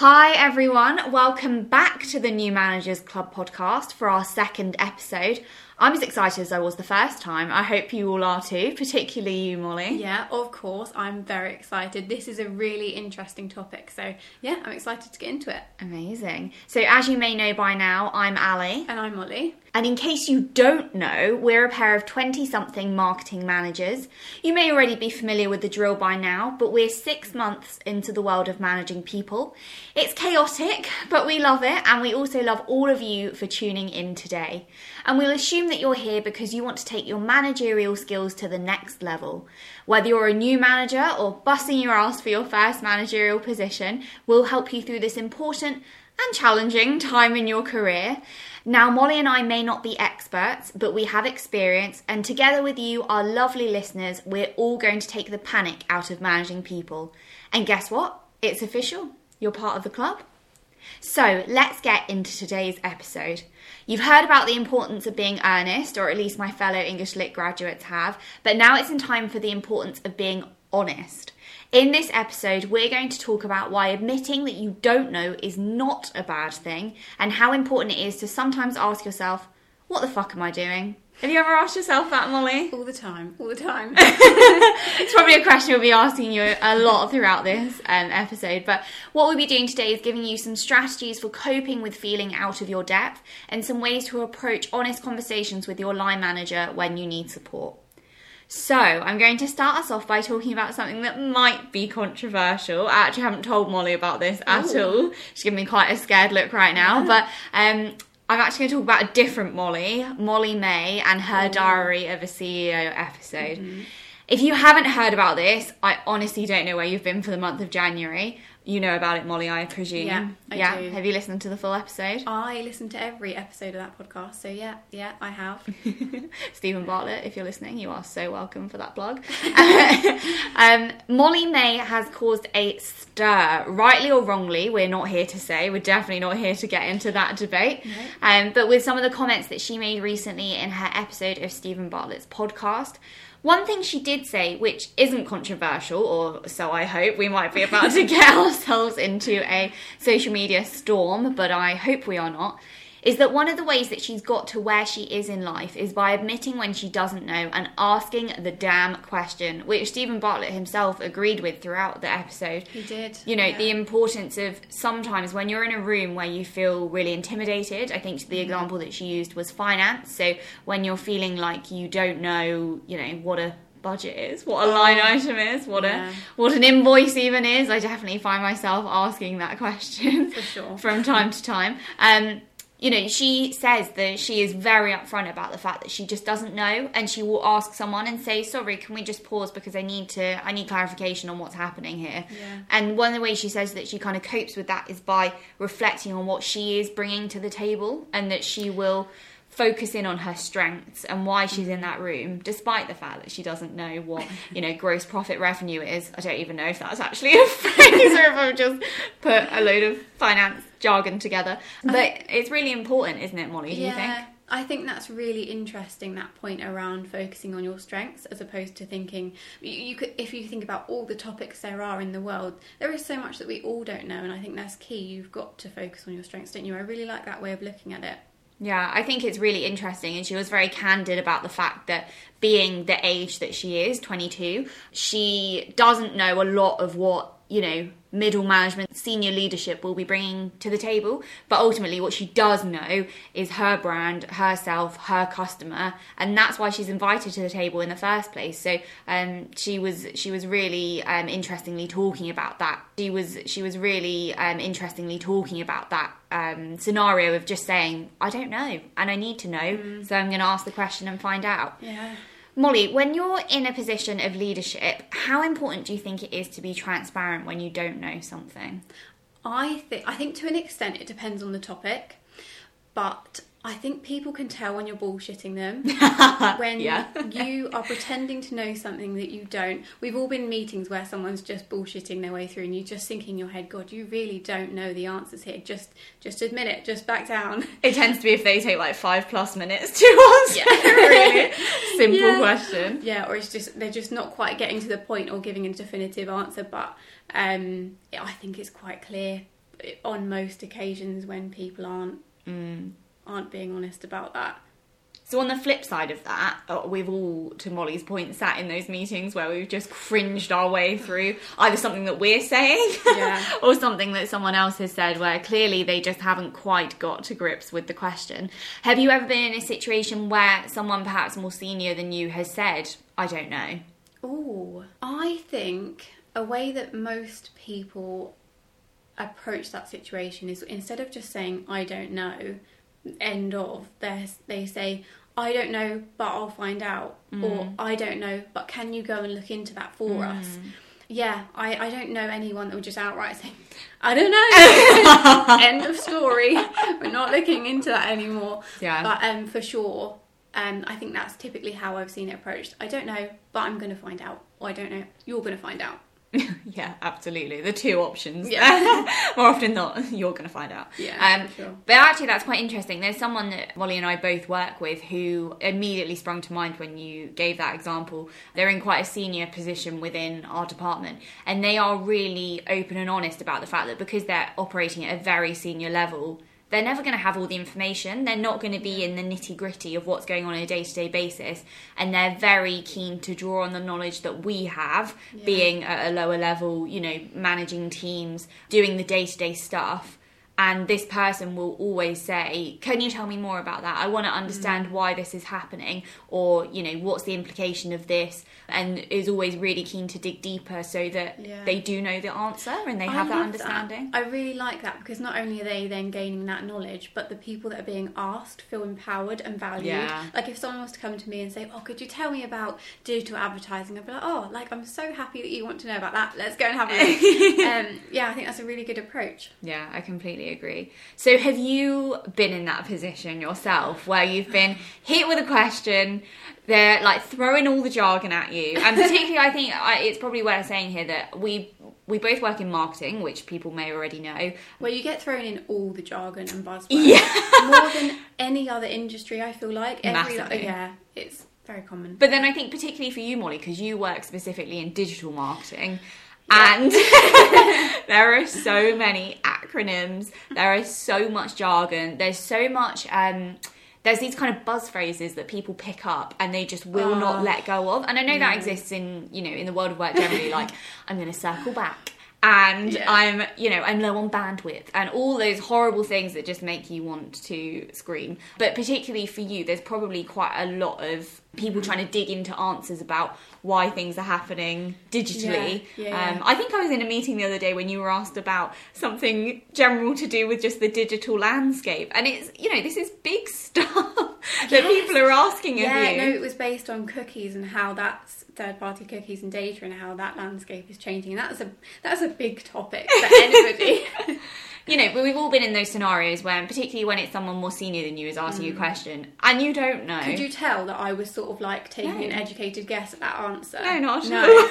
Hi, everyone. Welcome back to the New Managers Club podcast for our second episode. I'm as excited as I was the first time. I hope you all are too, particularly you, Molly. Yeah, of course. I'm very excited. This is a really interesting topic. So, yeah, I'm excited to get into it. Amazing. So, as you may know by now, I'm Ali. And I'm Molly. And in case you don't know, we're a pair of 20 something marketing managers. You may already be familiar with the drill by now, but we're six months into the world of managing people. It's chaotic, but we love it, and we also love all of you for tuning in today. And we'll assume that you're here because you want to take your managerial skills to the next level. Whether you're a new manager or busting your ass for your first managerial position, we'll help you through this important and challenging time in your career. Now, Molly and I may not be experts, but we have experience, and together with you, our lovely listeners, we're all going to take the panic out of managing people. And guess what? It's official. You're part of the club. So, let's get into today's episode. You've heard about the importance of being earnest, or at least my fellow English Lit graduates have, but now it's in time for the importance of being honest. In this episode, we're going to talk about why admitting that you don't know is not a bad thing and how important it is to sometimes ask yourself, what the fuck am I doing? Have you ever asked yourself that, Molly? All the time, all the time. it's probably a question we'll be asking you a lot throughout this um, episode. But what we'll be doing today is giving you some strategies for coping with feeling out of your depth and some ways to approach honest conversations with your line manager when you need support. So, I'm going to start us off by talking about something that might be controversial. I actually haven't told Molly about this at Ooh. all. She's giving me quite a scared look right now. But um, I'm actually going to talk about a different Molly, Molly-Mae, and her Diary of a CEO episode. Mm-hmm. If you haven't heard about this, I honestly don't know where you've been for the month of January. You know about it, Molly, I presume. Yeah, I yeah. do. Have you listened to the full episode? I listened to every episode of that podcast. So, yeah, yeah, I have. Steven Bartlett, if you're listening, you are so welcome for that blog. um, Molly-Mae has caused a stir, rightly or wrongly. We're not here to say. We're definitely not here to get into that debate. Um, but with some of the comments that she made recently in her episode of Steven Bartlett's podcast. One thing she did say, which isn't controversial, or so I hope, we might be about to get ourselves into a social media storm, but I hope we are not, is that one of the ways that she's got to where she is in life is by admitting when she doesn't know and asking the damn question, which Steven Bartlett himself agreed with throughout the episode. He did. You know, yeah. the importance of sometimes when you're in a room where you feel really intimidated, I think Mm-hmm. the example that she used was finance. So when you're feeling like you don't know, you know, what a budget is, what a line item is, what Oh, Yeah. a what an invoice even is, I definitely find myself asking that question For sure. from time to time. Um you know, she says that she is very upfront about the fact that she just doesn't know, and she will ask someone and say, "Sorry, can we just pause because I need to, I need clarification on what's happening here." Yeah. And one of the ways she says that she kind of copes with that is by reflecting on what she is bringing to the table, and that she will focus in on her strengths and why she's in that room, despite the fact that she doesn't know what you know gross profit revenue is. I don't even know if that's actually a phrase or if I've just put a load of finance jargon together. But it's really important, isn't it, Molly? Do you think? I think that's really interesting that point around focusing on your strengths as opposed to thinking you, you could if you think about all the topics there are in the world there is so much that we all don't know and I think that's key you've got to focus on your strengths don't you I really like that way of looking at it Yeah, I think it's really interesting. And she was very candid about the fact that being the age that she is, 22, she doesn't know a lot of what, you know, middle management, senior leadership will be bringing to the table. But ultimately, what she does know is her brand, herself, her customer, and that's why she's invited to the table in the first place. So um, she was she was really um, interestingly talking about that. She was she was really um, interestingly talking about that um, scenario of just saying, I don't know, and I need to know, so I'm going to ask the question and find out. yeah Molly, when you're in a position of leadership, how important do you think it is to be transparent when you don't know something? I think I think to an extent it depends on the topic, but I think people can tell when you're bullshitting them. when Yeah. you are pretending to know something that you don't. We've all been in meetings where someone's just bullshitting their way through and you just think in your head, God, you really don't know the answers here. Just just admit it, just back down. It tends to be if they take like five plus minutes to answer Yeah. a really simple Yeah. question. Yeah, or it's just they're just not quite getting to the point or giving a definitive answer, but um, I think it's quite clear on most occasions when people aren't aren't being honest about that. So on the flip side of that, uh, we've all, to Molly's point, sat in those meetings where we've just cringed our way through either something that we're saying Yeah. or something that someone else has said where clearly they just haven't quite got to grips with the question. Have you ever been in a situation where someone perhaps more senior than you has said, I don't know? Oh, I think a way that most people approach that situation is instead of just saying "I don't know," end of, they they say "I don't know, but I'll find out," or "I don't know, but can you go and look into that for us?" Yeah, I, I don't know anyone that would just outright say, I don't know. End of story. We're not looking into that anymore. Yeah. But um, for sure, um, I think that's typically how I've seen it approached. I don't know, but I'm going to find out. Or I don't know, you're going to find out. yeah, absolutely. The two options. Yeah. More often not, you're going to find out. Yeah, Um, sure. But actually, that's quite interesting. There's someone that Molly and I both work with who immediately sprung to mind when you gave that example. They're in quite a senior position within our department, and they are really open and honest about the fact that because they're operating at a very senior level, they're never going to have all the information. They're not going to be in the nitty gritty of what's going on on a day to day basis. And they're very keen to draw on the knowledge that we have, being at a lower level, you know, managing teams, doing the day to day stuff. And this person will always say, Can you tell me more about that? I want to understand why this is happening, or, you know, what's the implication of this? And is always really keen to dig deeper so that Yeah. they do know the answer and they I have that understanding. I really like that because not only are they then gaining that knowledge, but the people that are being asked feel empowered and valued. Yeah. Like if someone was to come to me and say, "Oh, could you tell me about digital advertising?" I'd be like, "Oh, like I'm so happy that you want to know about that. Let's go and have a look." um, yeah, I think that's a really good approach. Yeah, I completely agree. So, have you been in that position yourself where you've been hit with a question, they're like throwing all the jargon at you, and particularly, I think I, it's probably worth saying here that we we both work in marketing, which people may already know. Where you get thrown in all the jargon and buzzwords. Yeah. More than any other industry, I feel like. Every, Massively. yeah, it's very common. But then I think particularly for you, Molly, because you work specifically in digital marketing. And there are so many acronyms. There is so much jargon. There's so much. Um, there's these kind of buzz phrases that people pick up and they just will Ah. not let go of. And I know that exists in you know in the world of work generally. like I'm going to circle back. And Yeah. I'm, you know, I'm low on bandwidth and all those horrible things that just make you want to scream. But particularly for you, there's probably quite a lot of people trying to dig into answers about why things are happening digitally. Yeah, yeah, um. I think I was in a meeting the other day when you were asked about something general to do with just the digital landscape, and it's you know this is big stuff that Yes. people are asking of you. Yeah, no, it was based on cookies and how that's third party cookies and data and how that landscape is changing. And that's a that's a big topic for anybody. You know, but we've all been in those scenarios when, particularly when it's someone more senior than you is asking you a question and you don't know. Mm. Could you tell that I was sort of like taking No. an educated guess at that answer? No, not at no. all.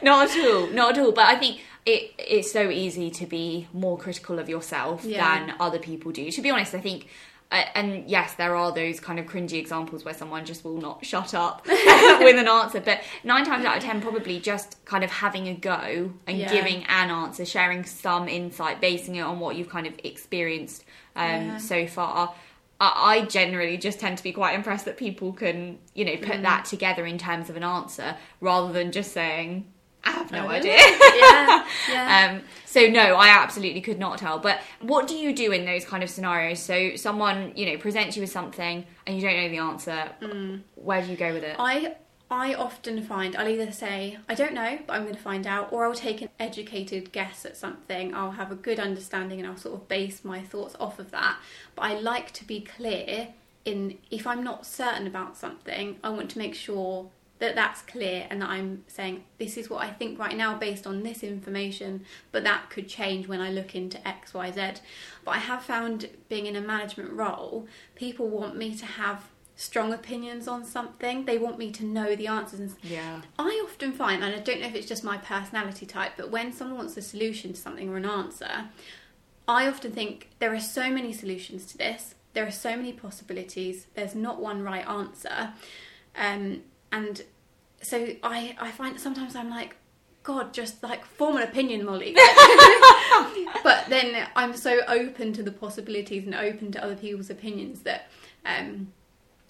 not at all. Not at all. But I think it it's so easy to be more critical of yourself Yeah. than other people do. To be honest, I think. And yes, there are those kind of cringy examples where someone just will not shut up with an answer. But nine times out of ten, probably just kind of having a go and Yeah. giving an answer, sharing some insight, basing it on what you've kind of experienced um, Yeah. so far. I I generally just tend to be quite impressed that people can, you know, Mm. put that together in terms of an answer rather than just saying, I have no idea. yeah, yeah. Um, so no, I absolutely could not tell. But what do you do in those kind of scenarios? So someone, you know, presents you with something and you don't know the answer. Mm. Where do you go with it? I I often find I'll either say I don't know, but I'm going to find out, or I'll take an educated guess at something. I'll have a good understanding, and I'll sort of base my thoughts off of that. But I like to be clear in if I'm not certain about something, I want to make sure that that's clear and that I'm saying this is what I think right now based on this information, but that could change when I look into X, Y, Z. But I have found being in a management role, people want me to have strong opinions on something. They want me to know the answers. And yeah. I often find, and I don't know if it's just my personality type, but when someone wants a solution to something or an answer, I often think there are so many solutions to this. There are so many possibilities. There's not one right answer. Um, and so I, I find sometimes I'm like, God, just like form an opinion, Molly. but then I'm so open to the possibilities and open to other people's opinions that, um,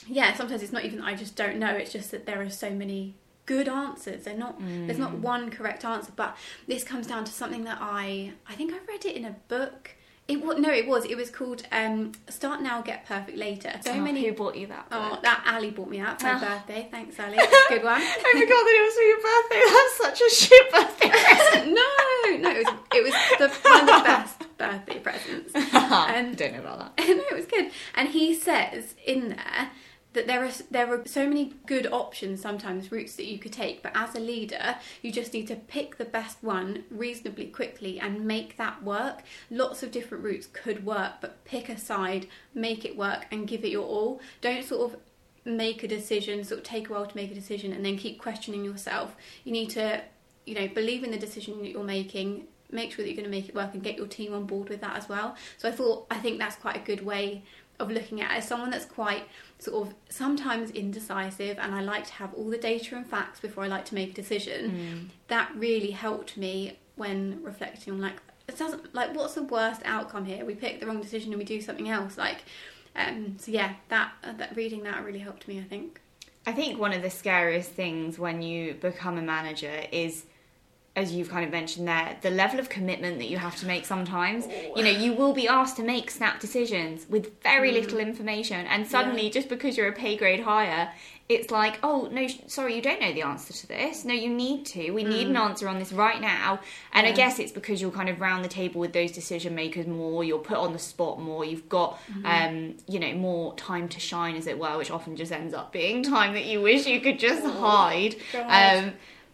yeah, sometimes it's not even I just don't know. It's just that there are so many good answers. They're not. Mm. There's not one correct answer. But this comes down to something that I. I think I read it in a book. It was no, it was. It was called um, "Start Now, Get Perfect Later." So oh, many. Who bought you that? Oh, book? That Ali bought me that for oh. my birthday. Thanks, Ali. good one. I forgot that it was for your birthday. That's such a shit birthday present. no, no, it was. It was the, one of the best birthday presents. Um, Don't know about that. no, it was good. And he says in there that there are there are so many good options sometimes routes that you could take but as a leader you just need to pick the best one reasonably quickly and make that work. Lots of different routes could work but pick a side make it work and give it your all. Don't sort of make a decision sort of take a while to make a decision and then keep questioning yourself. You need to you know believe in the decision that you're making make sure that you're going to make it work and get your team on board with that as well. So i thought i think that's quite a good way of looking at it. As someone that's quite sort of sometimes indecisive and I like to have all the data and facts before I like to make a decision. Mm. That really helped me when reflecting on like it doesn't like what's the worst outcome here? We pick the wrong decision and we do something else. Like um so yeah, that uh, that reading that really helped me I think. I think one of the scariest things when you become a manager is as you've kind of mentioned there, the level of commitment that you have to make sometimes. Oh. You know, you will be asked to make snap decisions with very mm. little information, and suddenly, yeah. just because you're a pay grade higher, it's like, oh no, sorry, you don't know the answer to this. No, you need to. We mm. need an mm. answer on this right now. And yeah. I guess it's because you're kind of round the table with those decision makers more. You're put on the spot more. You've got, mm. um, you know, more time to shine, as it were, which often just ends up being time that you wish you could just oh, hide.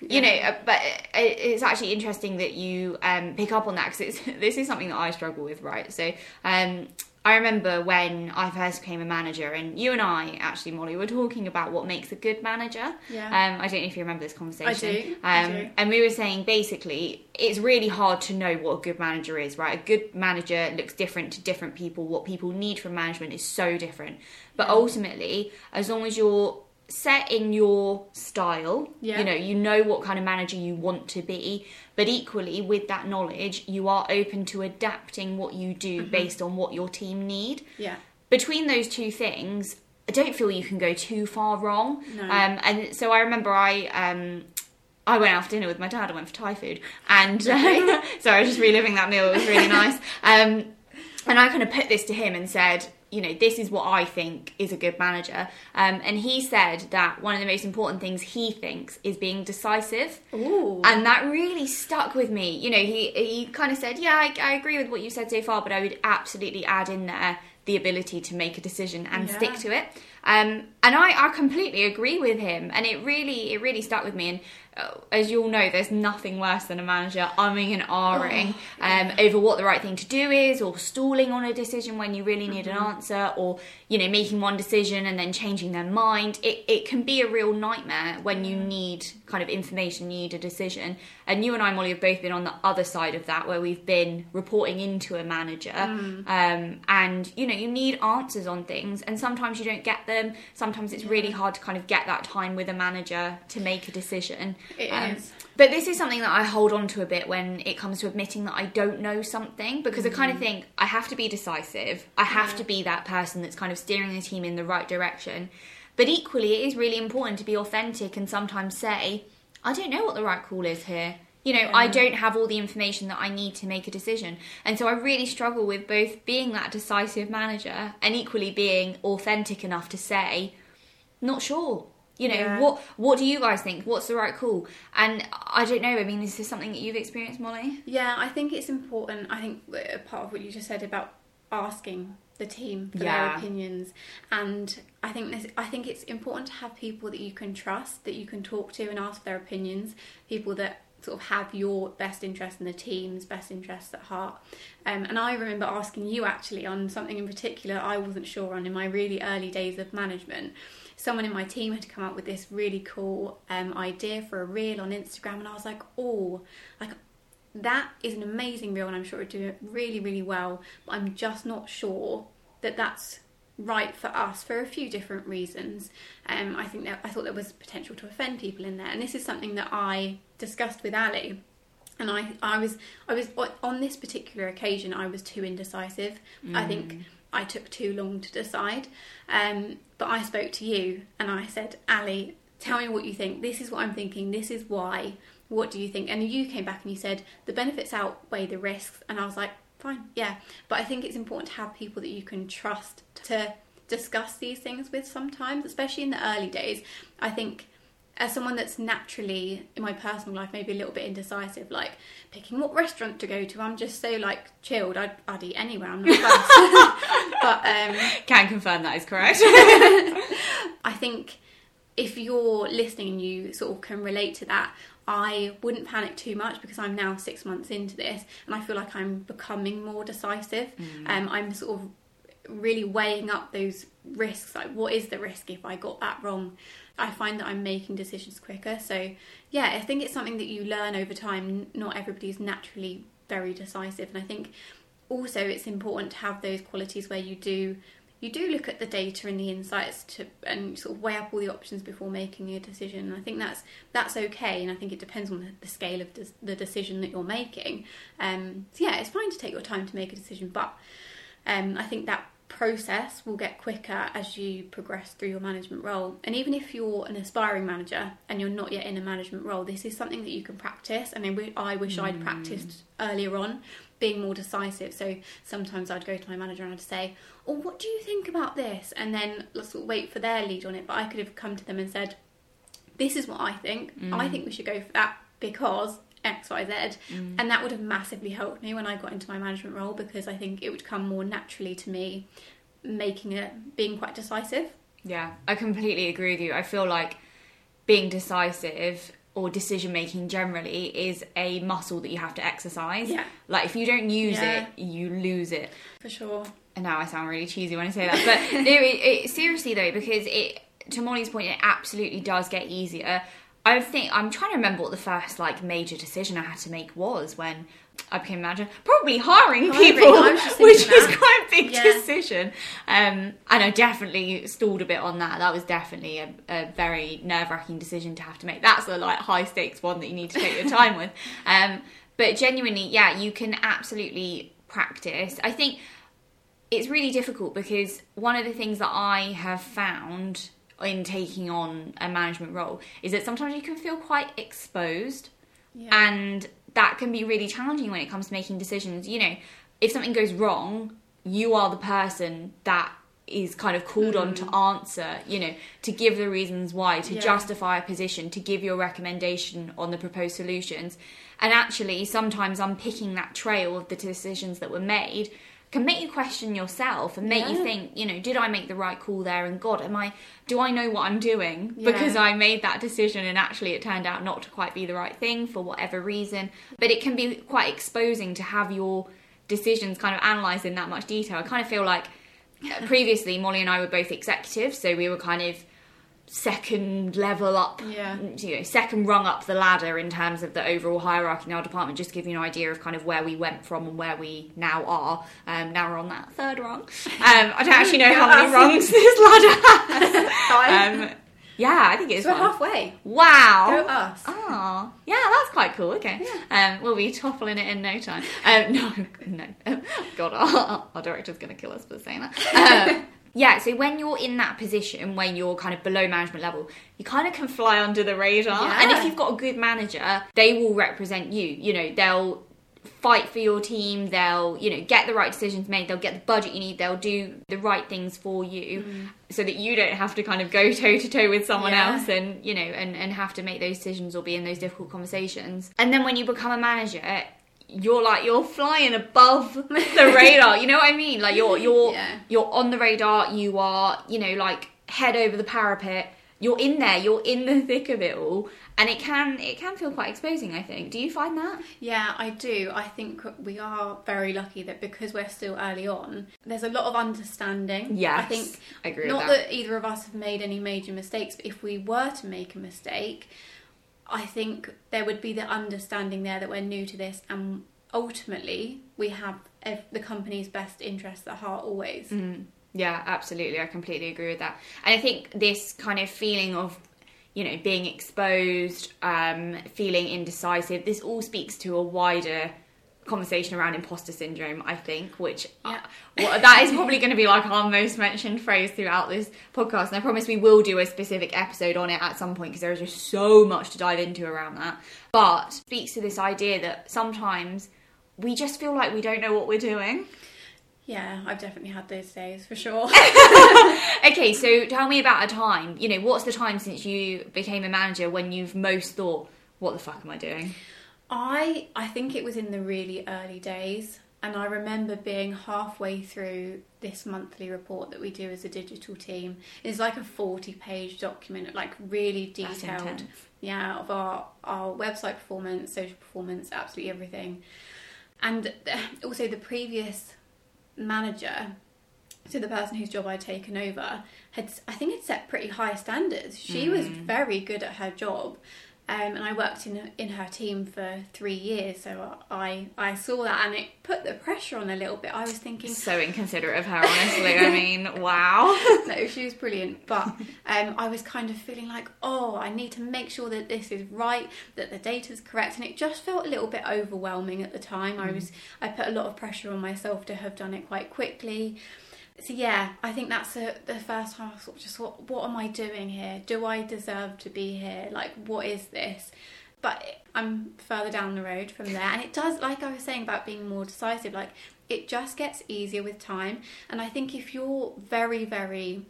You know uh, but it's actually interesting that you um, pick up on that because this is something that i struggle with right? So um, i remember when i first became a manager and you and i actually molly were talking about what makes a good manager. Yeah. Um, i don't know if you remember this conversation. I do. I um, do. and we were saying basically it's really hard to know what a good manager is right? A good manager looks different to different people. What people need from management is so different. But ultimately as long as you're set in your style. Yeah. You know, you know what kind of manager you want to be, but equally with that knowledge, you are open to adapting what you do mm-hmm. based on what your team need. Yeah. Between those two things, I don't feel you can go too far wrong. No. Um, and so I remember I um, I went out for dinner with my dad. I went for Thai food, and sorry, I was just reliving that meal. It was really nice. Um, and I kind of put this to him and said, you know, this is what I think is a good manager. Um, and he said that one of the most important things he thinks is being decisive. Ooh. And that really stuck with me. You know, he, he kind of said, yeah, I, I agree with what you said so far, but I would absolutely add in there the ability to make a decision and yeah. stick to it. Um, and I, I completely agree with him, and it really it really stuck with me. And uh, as you all know, there's nothing worse than a manager umming and ahhing oh, um, over what the right thing to do is, or stalling on a decision when you really need mm-hmm. an answer, or you know making one decision and then changing their mind. It it can be a real nightmare when you need kind of information, you need a decision. And you and I, Molly, have both been on the other side of that, where we've been reporting into a manager, mm. um, and you know you need answers on things, and sometimes you don't get them. Sometimes it's really hard to kind of get that time with a manager to make a decision. It um, is. But this is something that I hold on to a bit when it comes to admitting that I don't know something because mm-hmm. I kind of think I have to be decisive. I have yeah. to be that person that's kind of steering the team in the right direction. But equally, it is really important to be authentic and sometimes say, I don't know what the right call is here. You know, yeah. I don't have all the information that I need to make a decision. And so I really struggle with both being that decisive manager and equally being authentic enough to say, not sure. You know yeah. what what do you guys think? What's the right call? And i don't know i mean is this something that you've experienced molly? Yeah i think it's important i think part of what you just said about asking the team for yeah. their opinions. And i think this i think it's important to have people that you can trust that you can talk to and ask their opinions. People that sort of have your best interest in the team's best interests at heart. Um, and I remember asking you actually on something in particular I wasn't sure on in my really early days of management someone in my team had come up with this really cool um, idea for a reel on Instagram, and I was like, oh, like that is an amazing reel, and I'm sure it would do it really, really well. But I'm just not sure that that's right for us for a few different reasons. Um, I think that I thought there was potential to offend people in there, and this is something that I discussed with Ali. And I, I was, I was on this particular occasion. I was too indecisive. Mm. I think I took too long to decide. Um, but I spoke to you, and I said, Ali, tell me what you think. This is what I'm thinking. This is why. What do you think? And you came back and you said the benefits outweigh the risks, and I was like, fine, yeah. But I think it's important to have people that you can trust to discuss these things with sometimes, especially in the early days. I think as someone that's naturally in my personal life maybe a little bit indecisive, like picking what restaurant to go to, I'm just so like chilled. I'd, I'd eat anywhere. I'm not fussed. but um, can confirm that is correct. I think if you're listening and you sort of can relate to that, I wouldn't panic too much because I'm now six months into this and I feel like I'm becoming more decisive. Mm. Um, I'm sort of really weighing up those risks like what is the risk if I got that wrong. I find that I'm making decisions quicker. So, yeah, I think it's something that you learn over time. Not everybody's naturally very decisive, and I think also it's important to have those qualities where you do you do look at the data and the insights to and sort of weigh up all the options before making a decision. And I think that's that's okay, and I think it depends on the, scale of the decision that you're making. Um, so yeah, it's fine to take your time to make a decision, but um, I think that process will get quicker as you progress through your management role. And even if you're an aspiring manager and you're not yet in a management role, this is something that you can practice. I mean, I wish mm. I'd practiced earlier on being more decisive. So sometimes I'd go to my manager and I'd say, "Oh, what do you think about this?" And then let's wait for their lead on it. But I could have come to them and said, "This is what I think. Mm. I think we should go for that because X, Y, Z. Mm. And that would have massively helped me when I got into my management role because I think it would come more naturally to me making it being quite decisive. Yeah, I completely agree with you. I feel like being decisive or decision making generally is a muscle that you have to exercise. Yeah. Like if you don't use yeah. it, you lose it. For sure. And now I sound really cheesy when I say that, but no, it, it, seriously though, because it to Molly's point, it absolutely does get easier. I think I'm trying to remember what the first like major decision I had to make was when I became manager. Probably hiring, hiring people, which was quite a big yeah. decision. Um, and I definitely stalled a bit on that. That was definitely a, a very nerve wracking decision to have to make. That's a like high stakes one that you need to take your time with. Um, but genuinely, yeah, you can absolutely practice. I think it's really difficult because one of the things that I have found in taking on a management role is that sometimes you can feel quite exposed yeah. and that can be really challenging when it comes to making decisions you know if something goes wrong you are the person that is kind of called mm. on to mm. answer you know to give the reasons why to yeah. justify a position to give your recommendation on the proposed solutions and actually sometimes unpicking that trail of the decisions that were made can make you question yourself and make yeah. you think, you know, did I make the right call there? And God, am I, do I know what I'm doing? Yeah. Because I made that decision and actually it turned out not to quite be the right thing for whatever reason. But it can be quite exposing to have your decisions kind of analysed in that much detail. I kind of feel like uh, previously Molly and I were both executives, so we were kind of second level up, yeah. you know, second rung up the ladder in terms of the overall hierarchy in our department, just to give you an idea of kind of where we went from and where we now are. Um, now we're on that third rung. Um, I don't actually know how many rungs this ladder has. um, yeah, I think it's so we're halfway. Wow. Go us. Oh, yeah, that's quite cool. Okay. Yeah. Um, we'll be toppling it in no time. Um, no, no. God, our, our director's going to kill us for saying that. Um, yeah, so when you're in that position, when you're kind of below management level, you kind of can fly under the radar. Yeah. And if you've got a good manager, they will represent you. You know, they'll fight for your team, they'll, you know, get the right decisions made, they'll get the budget you need, they'll do the right things for you mm. so that you don't have to kind of go toe to toe with someone yeah. else and, you know, and, and have to make those decisions or be in those difficult conversations. And then when you become a manager, you're like you're flying above the radar. You know what I mean? Like you're you're yeah. you're on the radar. You are you know like head over the parapet. You're in there. You're in the thick of it all, and it can it can feel quite exposing. I think. Do you find that? Yeah, I do. I think we are very lucky that because we're still early on, there's a lot of understanding. Yeah, I think. I agree. Not that. that either of us have made any major mistakes, but if we were to make a mistake I think there would be the understanding there that we're new to this and ultimately we have the company's best interests at heart always. Mm. Yeah, absolutely. I completely agree with that. And I think this kind of feeling of, you know, being exposed, um, feeling indecisive, this all speaks to a wider conversation around imposter syndrome, I think, which uh, Yeah. well, that is probably going to be like our most mentioned phrase throughout this podcast. And I promise we will do a specific episode on it at some point because there is just so much to dive into around that. But speaks to this idea that sometimes we just feel like we don't know what we're doing. Yeah, I've definitely had those days for sure. Okay, so tell me about a time. You know, what's the time since you became a manager when you've most thought, "What the fuck am I doing?" I I think it was in the really early days, and I remember being halfway through this monthly report that we do as a digital team. It's like a forty-page document, like really detailed. Yeah, of our our website performance, social performance, absolutely everything, and also the previous manager. So the person whose job I'd taken over had, I think, had set pretty high standards. She was mm. very good at her job, um, and I worked in in her team for three years. So I I saw that, and it put the pressure on a little bit. I was thinking, So inconsiderate of her, honestly. I mean, wow. no, she was brilliant, but um, I was kind of feeling like, oh, I need to make sure that this is right, that the data is correct, and it just felt a little bit overwhelming at the time. I was, I put a lot of pressure on myself to have done it quite quickly. So yeah, I think that's the the first time I sort of just what am I doing here? Do I deserve to be here? Like, what is this? But I'm further down the road from there, and it does, like I was saying about being more decisive, like it just gets easier with time. And I think if you're very, very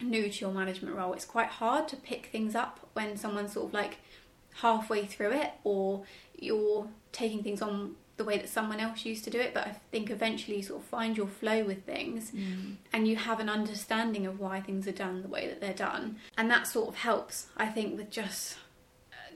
new to your management role, it's quite hard to pick things up when someone's sort of like halfway through it, or you're taking things on the way that someone else used to do it. But I think eventually you sort of find your flow with things mm. and you have an understanding of why things are done the way that they're done. And that sort of helps, I think, with just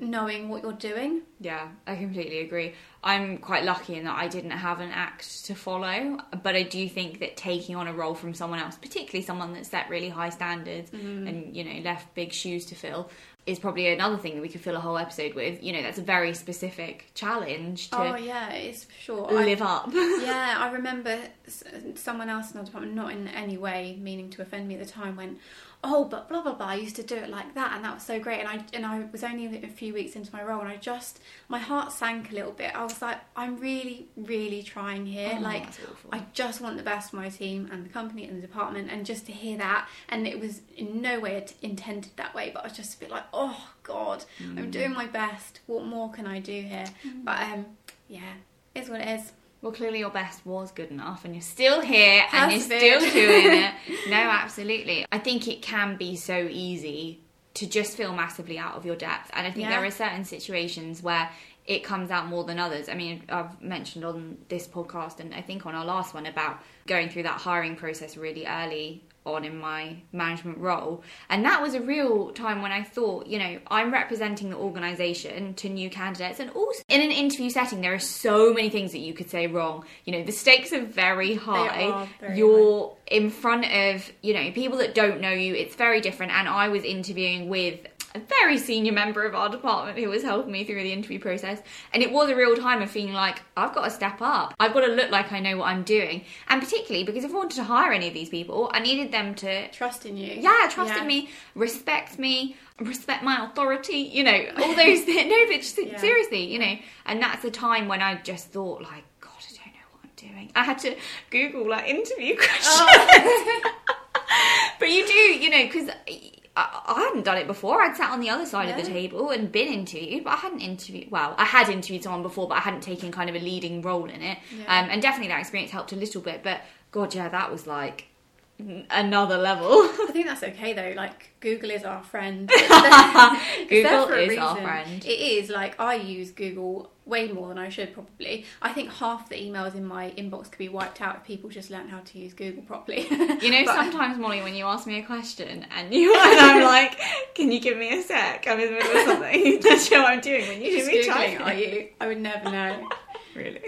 knowing what you're doing. Yeah, I completely agree. I'm quite lucky in that I didn't have an act to follow, but I do think that taking on a role from someone else, particularly someone that set really high standards mm. and you know left big shoes to fill, is probably another thing that we could fill a whole episode with. You know, that's a very specific challenge to Oh yeah, it's sure. I- live up. yeah, I remember someone else in our department, not in any way meaning to offend me at the time, went, "Oh, but blah blah blah." I used to do it like that, and that was so great. And I and I was only a few weeks into my role, and I just my heart sank a little bit. I was like, "I'm really, really trying here. Oh, like. I just want the best for my team and the company and the department." And just to hear that, and it was in no way intended that way, but I was just a bit like, "Oh God, Mm. I'm doing my best. What more can I do here?" But um, yeah, it's what it is. Well, clearly your best was good enough, and you're still here and you're still doing it. No, absolutely. I think it can be so easy to just feel massively out of your depth, and I think Yeah. there are certain situations where it comes out more than others. I mean, I've mentioned on this podcast, and I think on our last one about going through that hiring process really early on in my management role. And that was a real time when I thought, you know, I'm representing the organisation to new candidates. And also in an interview setting, there are so many things that you could say wrong. You know, the stakes are very high. are very You're in front of, you know, people that don't know you. It's very different. And I was interviewing with a very senior member of our department who was helping me through the interview process. And it was a real time of feeling like, I've got to step up. I've got to look like I know what I'm doing. And particularly because if I wanted to hire any of these people, I needed them to Trust in you. yeah, trust Yeah. me, respect me, respect my authority, you know, all those things. No, but Yeah. seriously, you know, and that's a time when I just thought, like, God, I don't know what I'm doing. I had to Google like interview questions. Oh. but you do, you know, because I, I hadn't done it before. I'd sat on the other side of the table and been interviewed, but I hadn't interviewed. Well, I had interviewed someone before, but I hadn't taken kind of a leading role in it. Yeah. Um, and definitely that experience helped a little bit. But God, yeah, that was like another level. I think that's okay though. Like Google is our friend. It's there- it's there Google is our friend. It is. Like I use Google way more than I should probably. I think half the emails in my inbox could be wiped out if people just learned how to use Google properly. You know, But- sometimes Molly, when you ask me a question and you and I'm like, "Can you give me a sec? I'm in the middle of something." That's what I'm doing when you Just me typing. are you? I would never know. Really?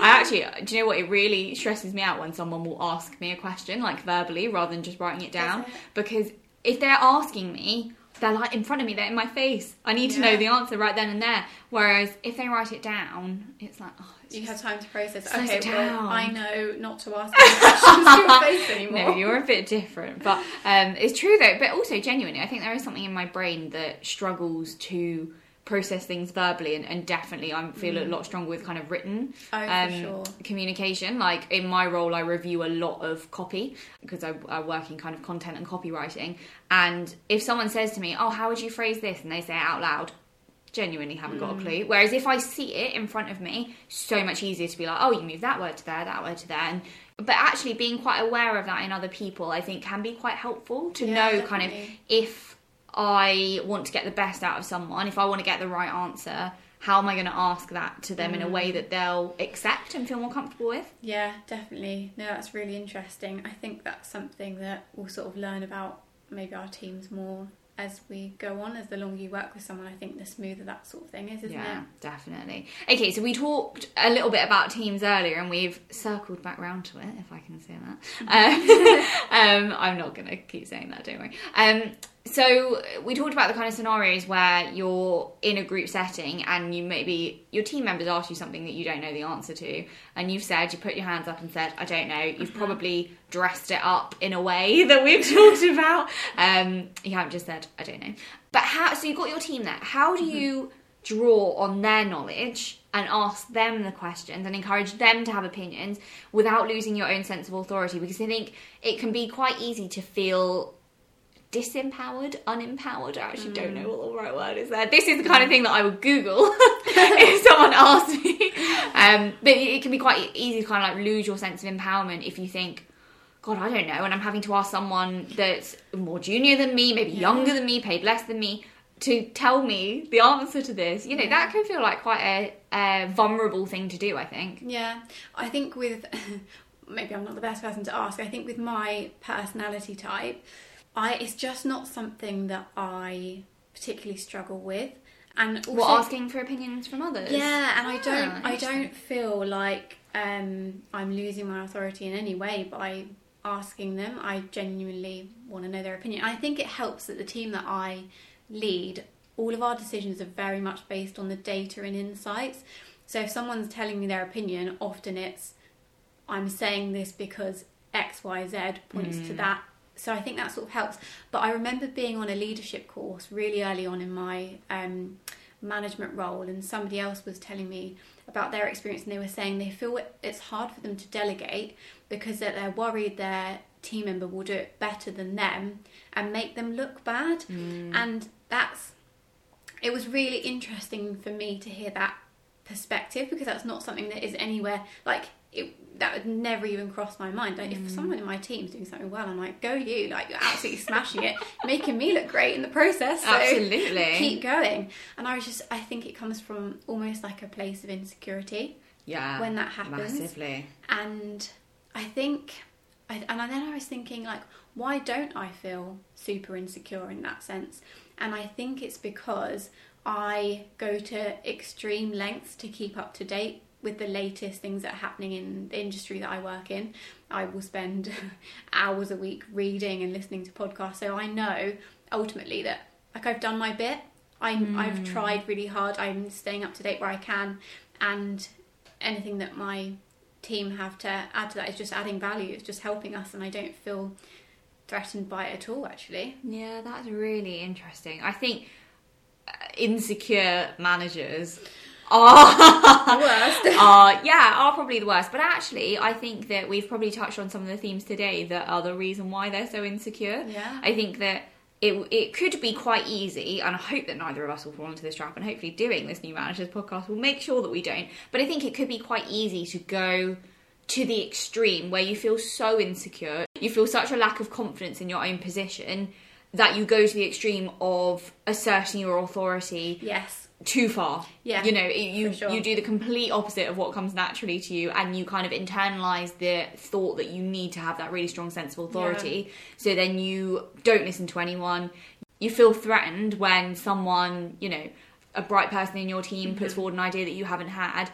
I actually, do you know what? It really stresses me out when someone will ask me a question, like verbally, rather than just writing it down. Because if they're asking me, they're like in front of me, they're in my face. I need to Yeah. know the answer right then and there. Whereas if they write it down, it's like, oh, it's You have time to process. Okay, it well. I know not to ask questions to your face anymore. No, you're a bit different, but um, it's true though. But also, genuinely, I think there is something in my brain that struggles to process things verbally, and, and definitely I feel a lot stronger with kind of written Oh, um, sure. communication. Like in my role, I review a lot of copy because I, I work in kind of content and copywriting. And if someone says to me, "Oh, how would you phrase this?" and they say it out loud. Genuinely haven't got a clue. Whereas if I see it in front of me, so much easier to be like, oh, you move that word to there, that word to there. And, but actually being quite aware of that in other people, I think, can be quite helpful to Yeah, know kind of if I want to get the best out of someone, if I want to get the right answer, how am I going to ask that to them in a way that they'll accept and feel more comfortable with? Yeah, definitely. No, that's really interesting. I think that's something that we'll sort of learn about maybe our teams more as we go on. As the longer you work with someone, I think the smoother that sort of thing is, isn't yeah, it? definitely. Okay, so we talked a little bit about teams earlier, and we've circled back round to it, if I can say that. Um, um, I'm not going to keep saying that, don't worry. Um, so we talked about the kind of scenarios where you're in a group setting and you maybe your team members ask you something that you don't know the answer to, and you've said you put your hands up and said I don't know. You've probably dressed it up in a way that we've talked about. Um, you haven't just said I don't know. But how? So you've got your team there. How do you draw on their knowledge and ask them the questions and encourage them to have opinions without losing your own sense of authority? Because I think it can be quite easy to feel disempowered, unempowered. I actually don't know what the right word is there. This is the kind of thing that I would Google if someone asked me. Um, but it can be quite easy to kind of like lose your sense of empowerment if you think, God, I don't know, and I'm having to ask someone that's more junior than me, maybe younger than me, paid less than me, to tell me the answer to this. You know, that can feel like quite a, a vulnerable thing to do, I think. Yeah, I think with maybe I'm not the best person to ask. I think with my personality type, I it's just not something that I particularly struggle with. And also, What, asking for opinions from others? Yeah, and I Ah, don't I don't feel like um, I'm losing my authority in any way by asking them. I genuinely want to know their opinion. I think it helps that the team that I lead, all of our decisions are very much based on the data and insights. So if someone's telling me their opinion, often it's I'm saying this because X, Y, Z points to that. So I think that sort of helps. But I remember being on a leadership course really early on in my um, management role, and somebody else was telling me about their experience, and they were saying they feel it's hard for them to delegate because that they're worried their team member will do it better than them and make them look bad. And that's it was really interesting for me to hear that perspective because that's not something that is anywhere like it, that would never even cross my mind. Like if mm. someone in my team's doing something well, I'm like, go you! Like you're absolutely smashing it, making me look great in the process. So Absolutely. keep going. And I was just, I think it comes from almost like a place of insecurity, Yeah. when that happens. Massively. and I think, I, and then I was thinking like, why don't I feel super insecure in that sense? And I think it's because I go to extreme lengths to keep up to date with the latest things that are happening in the industry that I work in. I will spend hours a week reading and listening to podcasts, so I know ultimately that like I've done my bit. I'm I've tried really hard. I'm staying up to date where I can, and anything that my team have to add to that is just adding value. It's just helping us, and I don't feel threatened by it at all. Actually, Yeah, that's really interesting. I think uh, insecure managers Oh. are worst. are oh, yeah are probably the worst. But actually, I think that we've probably touched on some of the themes today that are the reason why they're so insecure. Yeah. I think that. It, it could be quite easy, and I hope that neither of us will fall into this trap. And hopefully, doing this new managers podcast will make sure that we don't. But I think it could be quite easy to go to the extreme where you feel so insecure, you feel such a lack of confidence in your own position that you go to the extreme of asserting your authority yes, too far. Yeah, you know, it- you sure. you do the complete opposite of what comes naturally to you, and you kind of internalize the thought that you need to have that really strong sense of authority. So then you don't listen to anyone. You feel threatened when someone, you know, a bright person in your team puts Mm-hmm. forward an idea that you haven't had.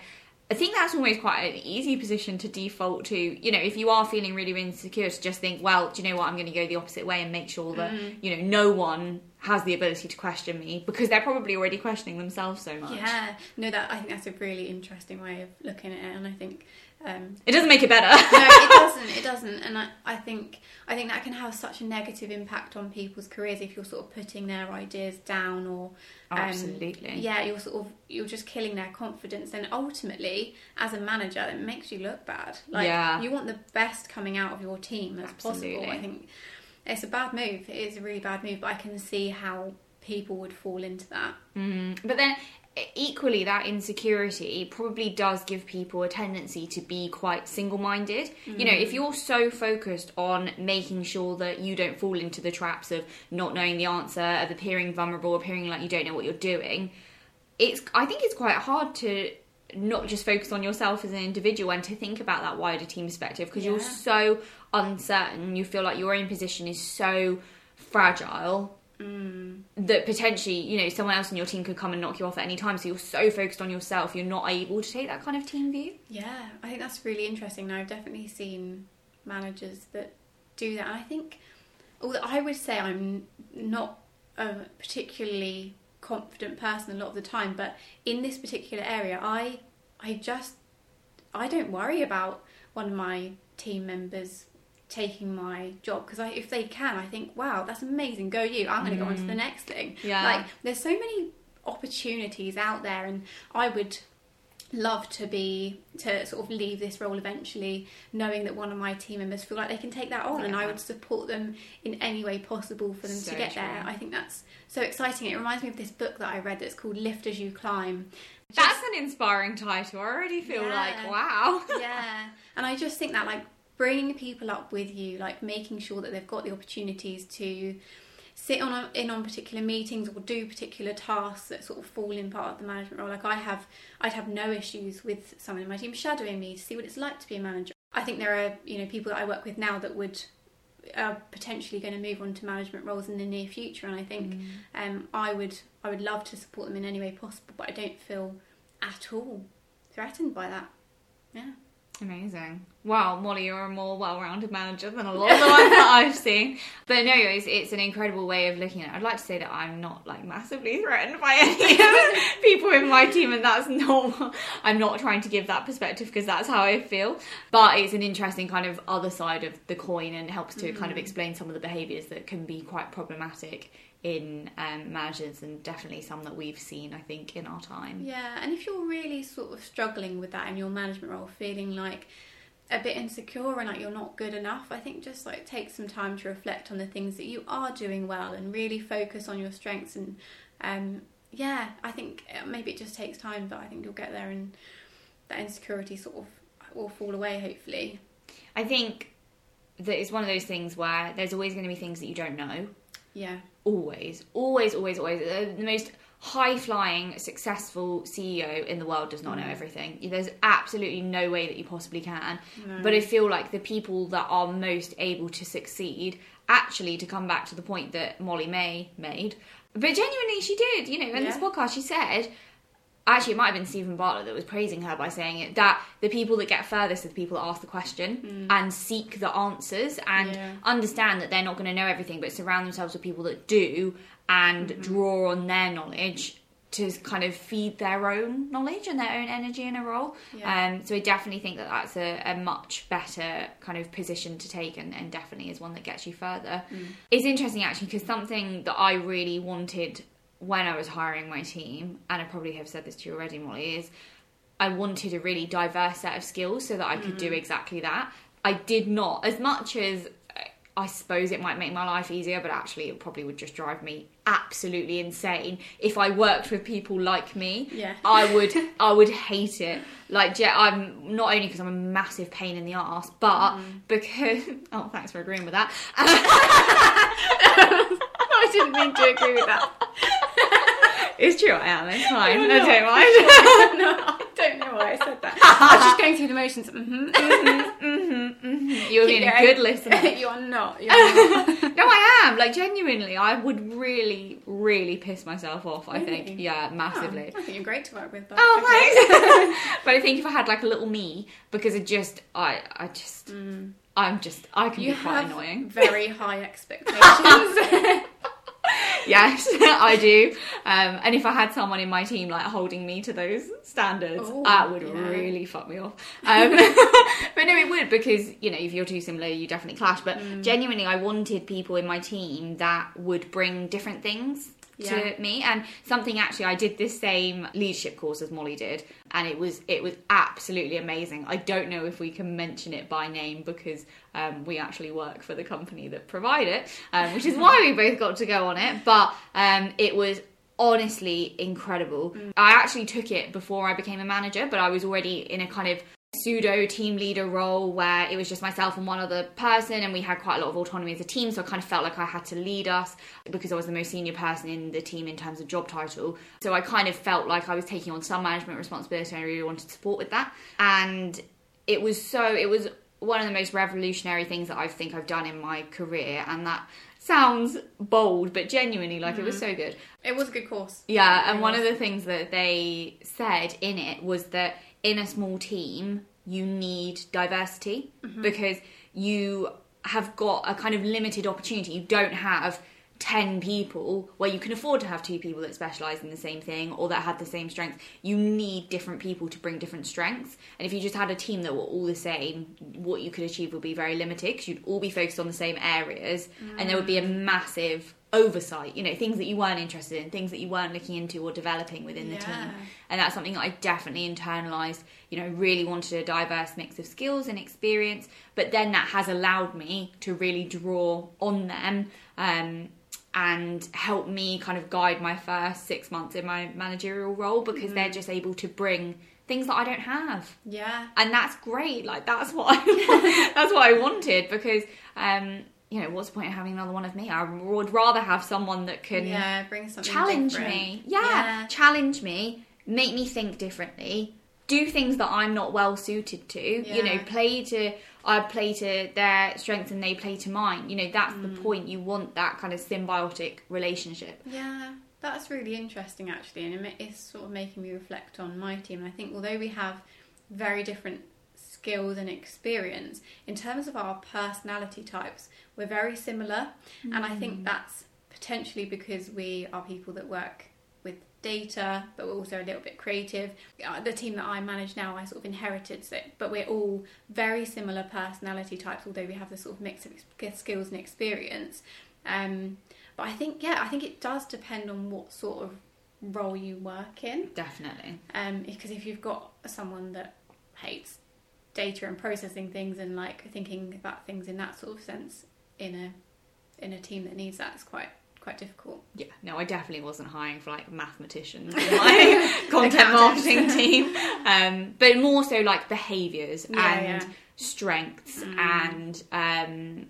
I think that's almost quite an easy position to default to. You know, if you are feeling really insecure, to just think, well, do you know what? I'm going to go the opposite way and make sure that Mm-hmm. you know no one has the ability to question me because they're probably already questioning themselves so much. Yeah, no, that I think that's a really interesting way of looking at it, and I think um, It doesn't make it better. no, it doesn't. It doesn't, and I, I think I think that can have such a negative impact on people's careers if you're sort of putting their ideas down or um, Absolutely. yeah, you're sort of you're just killing their confidence, and ultimately, as a manager, it makes you look bad. Like Yeah. you want the best coming out of your team as Absolutely. possible. I think it's a bad move. It is a really bad move, but I can see how people would fall into that. Mm, but then equally that insecurity probably does give people a tendency to be quite single-minded you know if you're so focused on making sure that you don't fall into the traps of not knowing the answer of appearing vulnerable appearing like you don't know what you're doing it's i think it's quite hard to not just focus on yourself as an individual and to think about that wider team perspective because you're so uncertain you feel like your own position is so fragile mm. that potentially, you know, someone else in your team could come and knock you off at any time. So you're so focused on yourself, you're not able to take that kind of team view. Yeah, I think that's really interesting. Now, I've definitely seen managers that do that. And I think, although I would say I'm not a particularly confident person a lot of the time, but in this particular area, I, I just, I don't worry about one of my team members taking my job because if they can, I think, wow, that's amazing. Go you! I'm going to go on to the mm. next thing. Yeah. like there's so many opportunities out there, and I would love to be to sort of leave this role eventually knowing that one of my team members feel like they can take that on and I would support them in any way possible for them So to get there. I think that's so exciting. It reminds me of this book that I read that's called Lift as You Climb. That's an inspiring title. I already feel Yeah. like, wow. yeah. And I just think that like bringing people up with you, like making sure that they've got the opportunities to sit on in on particular meetings or do particular tasks that sort of fall in part of the management role. Like I have, I'd have no issues with someone in my team shadowing me to see what it's like to be a manager. I think there are you know people that I work with now that would are potentially going to move on to management roles in the near future, and I think um, I would I would love to support them in any way possible, but I don't feel at all threatened by that. Yeah. Amazing. Wow, Molly, you're a more well-rounded manager than a lot of the ones that I've seen. But no, it's, it's an incredible way of looking at it. I'd like to say that I'm not like massively threatened by any of the people in my team, and that's not. I'm not trying to give that perspective because that's how I feel. But it's an interesting kind of other side of the coin, and helps to kind of hmm. explain some of the behaviours that can be quite problematic in um, managers, and definitely some that we've seen, I think, in our time. Yeah, and if you're really sort of struggling with that in your management role, feeling like a bit insecure and like you're not good enough, I think just like take some time to reflect on the things that you are doing well and really focus on your strengths. And um, yeah, I think uh, maybe it just takes time, but I think you'll get there and that insecurity sort of will fall away, hopefully. I think that it's one of those things where there's always going to be things that you don't know. Yeah. Always, always, always, always. The, the most high flying, successful CEO in the world does not know mm. everything. There's absolutely no way that you possibly can. But I feel like the people that are most able to succeed, actually, to come back to the point that Molly-Mae made, but genuinely she did, you know, in this podcast, she said, actually it might have been Steven Bartlett that was praising her by saying it that the people that get furthest are the people that ask the question mm. and seek the answers and Yeah. understand that they're not going to know everything but surround themselves with people that do and mm-hmm. draw on their knowledge to kind of feed their own knowledge and their own energy in a role. Yeah. um, so I definitely think that that's a, a much better kind of position to take and, and definitely is one that gets you further. Mm. It's interesting actually because something that I really wanted when I was hiring my team, and I probably have said this to you already, Molly, is I wanted a really diverse set of skills so that I could do mm-hmm. exactly that. I did not, as much as I suppose it might make my life easier, but actually it probably would just drive me absolutely insane if I worked with people like me. Yeah. I would, I would hate it. Like, Je- I'm not only because I'm a massive pain in the ass, but mm-hmm. because oh, thanks for agreeing with that. I didn't mean to agree with that. It's true, I am. It's fine. I no. don't mind. no, I don't know why I said that. I was just going through the motions. hmm You're being a good listener. you are not. You're not. No, I am. Like genuinely, I would really, really piss myself off. I think, yeah, massively. Oh, I think you're great to work with. But Oh, okay. thanks. but I think if I had like a little me, because it just, I, I just, mm. I'm just, I can You be quite have annoying. very high expectations. Yes, I do. Um, and if I had someone in my team like holding me to those standards, Oh, that would yeah. really fuck me off. Um, but no, it would because you know if you're too similar, you definitely clash. But Mm. genuinely, I wanted people in my team that would bring different things Yeah. to me and something actually I did this same leadership course as Molly did and it was it was absolutely amazing. I don't know if we can mention it by name because um, we actually work for the company that provide it, um, which is why we both got to go on it. But um, it was honestly incredible. I actually took it before I became a manager, but I was already in a kind of pseudo team leader role where it was just myself and one other person and we had quite a lot of autonomy as a team so I kind of felt like I had to lead us because I was the most senior person in the team in terms of job title. So I kind of felt like I was taking on some management responsibility and I really wanted support with that. And it was so it was one of the most revolutionary things that I think I've done in my career. And that sounds bold but genuinely like it was mm-hmm. so good. It was a good course. yeah, and one of the things that they said in it was that in a small team, you need diversity mm-hmm. because you have got a kind of limited opportunity. You don't have 10 people where you can afford to have two people that specialize in the same thing or that have the same strengths. You need different people to bring different strengths. And if you just had a team that were all the same, what you could achieve would be very limited because you'd all be focused on the same areas and there would be a massive oversight, you know, things that you weren't interested in, things that you weren't looking into or developing within the team. And that's something that I definitely internalized, you know, really wanted a diverse mix of skills and experience. But then that has allowed me to really draw on them um, and help me kind of guide my first six months in my managerial role because they're just able to bring things that I don't have Yeah. and that's great. Like that's what I, that's what I wanted because um, you know what's the point of having another one of me? I would rather have someone that can yeah, bring something challenge different. me. Yeah, Yeah. challenge me, make me think differently, do things that I'm not well suited to. You know, play to I play to their strengths and they play to mine. You know, that's the Mm. point. You want that kind of symbiotic relationship. Yeah, that's really interesting actually, and it's sort of making me reflect on my team. I think although we have very different skills and experience, in terms of our personality types, we're very similar, and I think that's potentially because we are people that work data, but we're also a little bit creative. Uh, The team that I manage now, I sort of inherited, so but we're all very similar personality types, although we have this sort of mix of skills and experience. Um, but I think, yeah, I think it does depend on what sort of role you work in. Definitely. Um, because if you've got someone that hates data and processing things and like thinking about things in that sort of sense in a in a team that needs that, it's quite quite difficult. Yeah, no, I definitely wasn't hiring for like mathematicians in my content marketing team, um, but more so like behaviors Yeah, and yeah. strengths Mm. and um,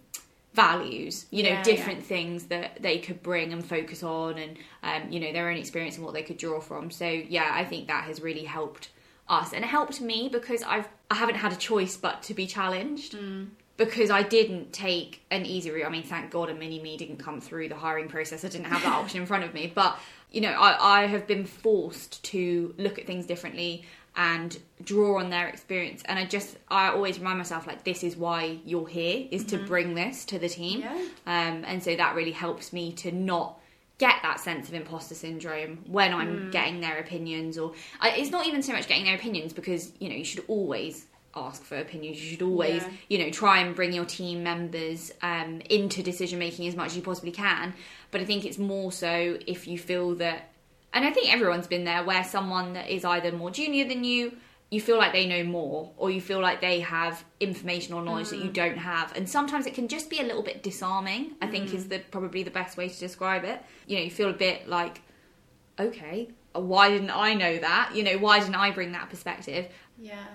values. You know, Yeah, different things that they could bring and focus on, and um, you know their own experience and what they could draw from. So yeah, I think that has really helped us, and it helped me because I've I haven't had a choice but to be challenged Mm. Because I didn't take an easy route. I mean, thank God a mini me didn't come through the hiring process. I didn't have that option in front of me. But, you know, I, I have been forced to look at things differently and draw on their experience. And I just, I always remind myself, like, this is why you're here, is to bring this to the team. Yeah. Um, and so that really helps me to not get that sense of imposter syndrome when I'm getting their opinions or I, it's not even so much getting their opinions because you know you should always ask for opinions. You should always Yeah. you know try and bring your team members um, into decision making as much as you possibly can. But I think it's more so if you feel that and I think everyone's been there where someone that is either more junior than you you feel like they know more or you feel like they have information or knowledge that you don't have. And sometimes it can just be a little bit disarming i think is the probably the best way to describe it. You know you feel a bit like okay why didn't i know that? You know why didn't i bring that perspective? Yeah,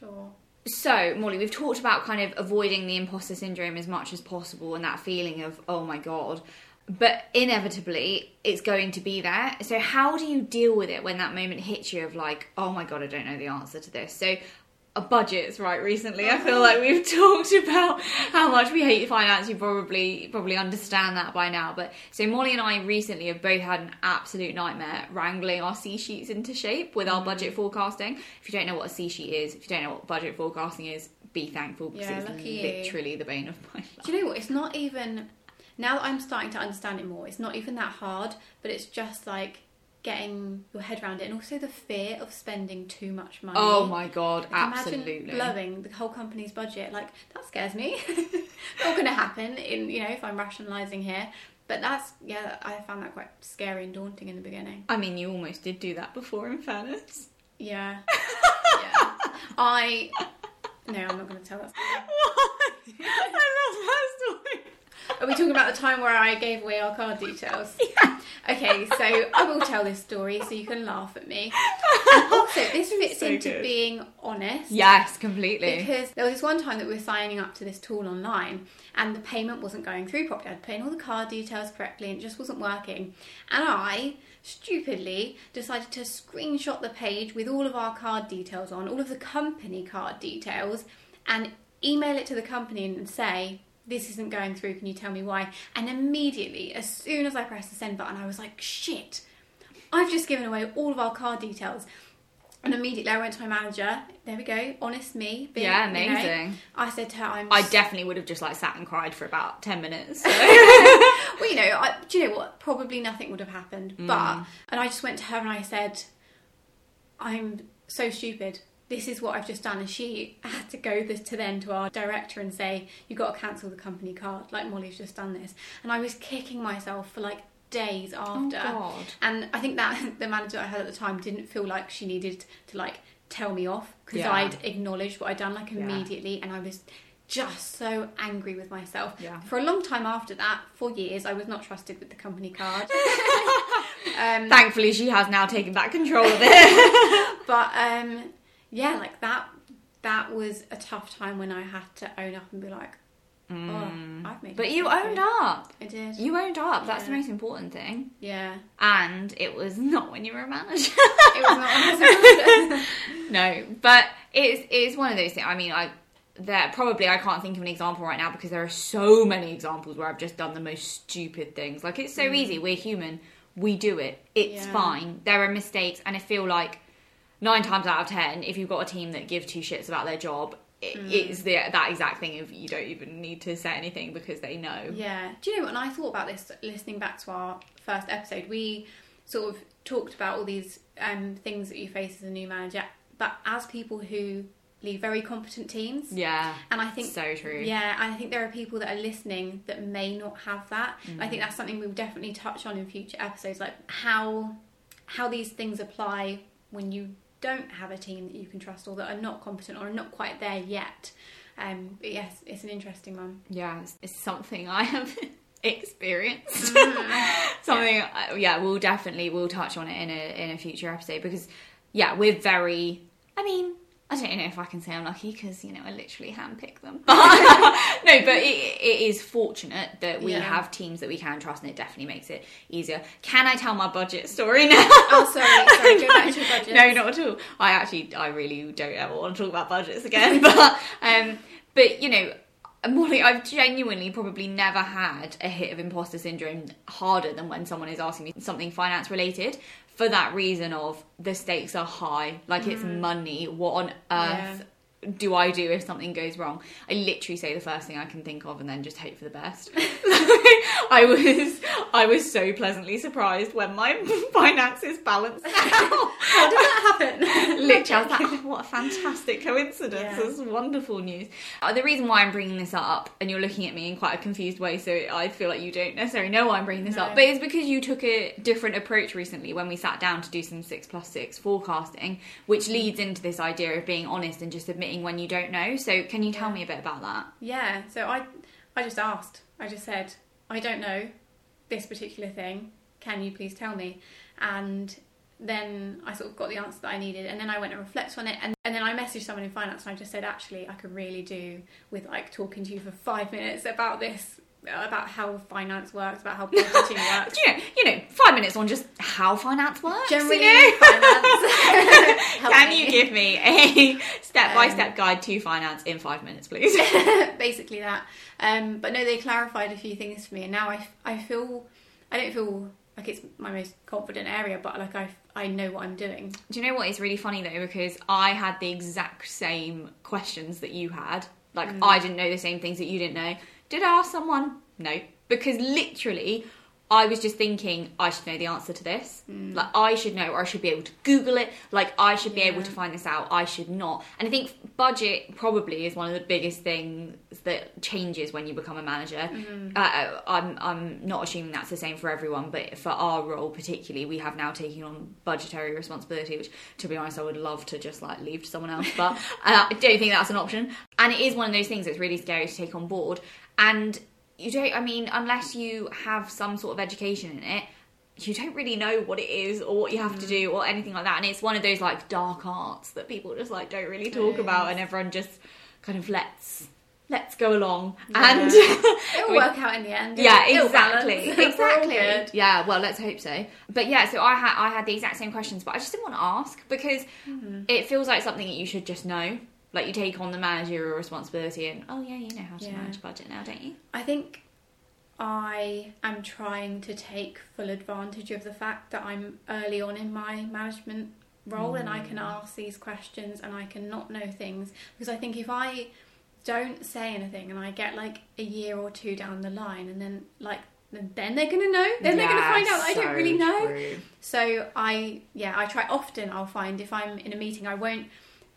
sure. so, Molly, we've talked about kind of avoiding the imposter syndrome as much as possible and that feeling of, oh my God. But inevitably, it's going to be there. So, how do you deal with it when that moment hits you of like, oh my God, I don't know the answer to this? So, budgets, right? Recently, I feel like we've talked about how much we hate finance. You probably probably understand that by now. But so Molly and I recently have both had an absolute nightmare wrangling our C sheets into shape with our budget mm. forecasting. If you don't know what a C sheet is, if you don't know what budget forecasting is, be thankful because Yeah, it's lucky you. literally the bane of my life. Do you know what? It's not even. now that I'm starting to understand it more, it's not even that hard, but it's just like getting your head around it and also the fear of spending too much money. Oh my god, Like, absolutely. Imagine blowing the whole company's budget. Like that scares me. Not going to happen. In you know, if I'm rationalising here, but that's yeah, I found that quite scary and daunting in the beginning. I mean, you almost did do that before, in fairness. Yeah, yeah. I no, I'm not going to tell that. Why? I love. Are we talking about the time where I gave away our card details? Yeah. Okay, so I will tell this story so you can laugh at me. And also, this fits So into good. being honest. Yes, completely. Because there was this one time that we were signing up to this tool online and the payment wasn't going through properly. I'd put in all the card details correctly and it just wasn't working. And I stupidly decided to screenshot the page with all of our card details on, all of the company card details, and email it to the company and say, this isn't going through, can you tell me why? And immediately, as soon as I pressed the send button, I was like, shit, I've just given away all of our card details. And immediately I went to my manager. There we go, honest me. being, Yeah, you know, amazing. I said to her, I'm. I definitely would have just like sat and cried for about 10 minutes. well, you know, I, do you know what? Probably nothing would have happened. Mm. But, and I just went to her and I said, I'm so stupid. This is what I've just done. And she had to go this to then to our director and say, You've got to cancel the company card. Like Molly's just done this. And I was kicking myself for like days after. God. And I think that the manager I had at the time didn't feel like she needed to like tell me off because Yeah. I'd acknowledged what I'd done like Yeah. immediately and I was just so angry with myself. Yeah. For a long time after that, for years, I was not trusted with the company card. um, Thankfully, she has now taken back control of it. but um, yeah, like that. That was a tough time when I had to own up and be like, "Oh, I've made." Mm. but you owned here." up. I did. You owned up. That's the most important thing. yeah. And it was not when you were a manager. It was not. honest. no, but it's it's one of those things. I mean, I there probably I can't think of an example right now because there are so many examples where I've just done the most stupid things. Like it's so easy. We're human. We do it. It's Yeah. fine. There are mistakes, and I feel like nine times out of ten, if you've got a team that give two shits about their job, it, it's the that exact thing of you don't even need to say anything because they know. Yeah. Do you know what? When I thought about this, listening back to our first episode, we sort of talked about all these um, things that you face as a new manager, but as people who lead very competent teams. Yeah. And I think So true. Yeah, and I think there are people that are listening that may not have that. I think that's something we'll definitely touch on in future episodes, like how how these things apply when you don't have a team that you can trust or that are not competent or are not quite there yet. Um, but yes, it's an interesting one. Yeah, it's, it's something I have experienced. Mm. something, yeah. yeah, we'll definitely we'll touch on it in a in a future episode because yeah, we're very. I mean, I don't know if I can say I'm lucky because you know I literally handpick them. no, but it, it is fortunate that we Yeah. have teams that we can trust, and it definitely makes it easier. Can I tell my budget story now? Oh, sorry, sorry, go back to budget. No, not at all. I actually, I really don't ever want to talk about budgets again. but, um, but you know, Molly, I've genuinely probably never had a hit of imposter syndrome harder than when someone is asking me something finance related. For that reason of the stakes are high, like it's mm. money. What on earth do I do if something goes wrong? I literally say the first thing I can think of and then just hope for the best. I was I was so pleasantly surprised when my finances balanced out. How did that happen? Literally, I was like, oh, what a fantastic coincidence. Yeah. That's wonderful news. Uh, the reason why I'm bringing this up, and you're looking at me in quite a confused way, so I feel like you don't necessarily know why I'm bringing this No. up, but it's because you took a different approach recently when we sat down to do some six plus six forecasting, which Mm. leads into this idea of being honest and just admitting when you don't know. So, can you tell me a bit about that? Yeah, so I I just asked. I just said, I don't know this particular thing. Can you please tell me? And then I sort of got the answer that I needed, and then I went and reflected on it, and, and then I messaged someone in finance, and I just said, actually, I could really do with like talking to you for five minutes about this, about how finance works, about how budgeting works. You know, you know, five minutes on just how finance works. Generally, you know? finance. Can me. you give me a step by Um, step guide to finance in five minutes, please? basically that. Um, but no, they clarified a few things for me, and now I, I feel I don't feel like it's my most confident area, but like I I know what I'm doing. Do you know what is really funny though? Because I had the exact same questions that you had. Like Mm. I didn't know the same things that you didn't know. Did I ask someone? No. because literally I was just thinking I should know the answer to this. Mm. Like I should know, or I should be able to Google it. Like I should be able to find this out. I should not. And I think budget probably is one of the biggest things that changes when you become a manager. Mm-hmm. Uh, I'm I'm not assuming that's the same for everyone, but for our role particularly, we have now taken on budgetary responsibility, which to be honest, I would love to just like leave to someone else, but uh, I don't think that's an option. And it is one of those things that's really scary to take on board. And you don't i mean unless you have some sort of education in it you don't really know what it is or what you have to do or anything like that and it's one of those like dark arts that people just like don't really talk It about and everyone just kind of lets let's go along Yeah. and It'll work out in the end. yeah It'll exactly balance. We're all exactly yeah well let's hope so but yeah so i had i had the exact same questions but i just didn't want to ask because Mm-hmm. it feels like something that you should just know like you take on the managerial responsibility and oh yeah you know how to Yeah. manage a budget now don't you? I think I am trying to take full advantage of the fact that I'm early on in my management role and I can mm. ask these questions and I can not know things. Because I think if I don't say anything and I get like a year or two down the line and then like then they're gonna know. Then they're gonna find out that I don't really know. so I yeah I try often I'll find if I'm in a meeting I won't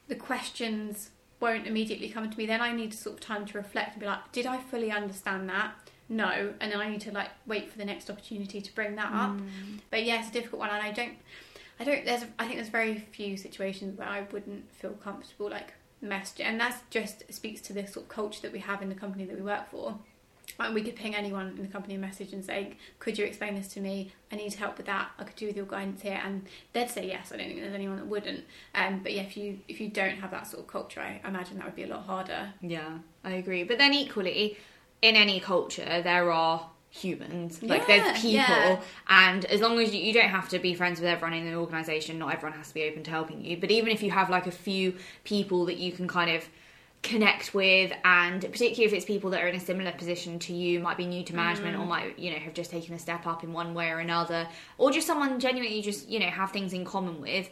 the questions won't immediately come to me then I need sort of time to reflect and be like did I fully understand that? No and then I need to like wait for the next opportunity to bring that up. Mm. But yeah it's a difficult one and I don't I don't there's I think there's very few situations where I wouldn't feel comfortable like messaging and that's just speaks to the sort of culture that we have in the company that we work for and we could ping anyone in the company a message and say, "Could you explain this to me? I need help with that. I could do with your guidance here." And they'd say yes. I don't think there's anyone that wouldn't. Um, but yeah, if you if you don't have that sort of culture, I imagine that would be a lot harder. Yeah, I agree. But then equally, in any culture, there are humans. Like there's people, yeah. and as long as you, you don't have to be friends with everyone in the organisation, not everyone has to be open to helping you. But even if you have like a few people that you can kind of connect with and particularly if it's people that are in a similar position to you might be new to management or mm. might you know have just taken a step up in one way or another or just someone genuinely just you know have things in common with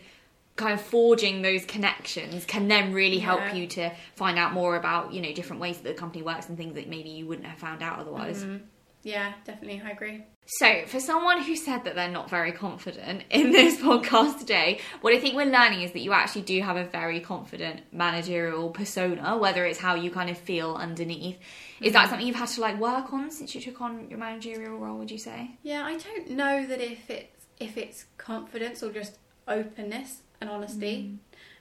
kind of forging those connections can then really help you to find out more about you know different ways that the company works and things that maybe you wouldn't have found out otherwise. Mm-hmm. Yeah, definitely, I agree. So for someone who said that they're not very confident in this podcast today what i think we're learning is that you actually do have a very confident managerial persona whether it's how you kind of feel underneath is that something you've had to like work on since you took on your managerial role would you say Yeah, I don't know that if it's if it's confidence or just openness and honesty.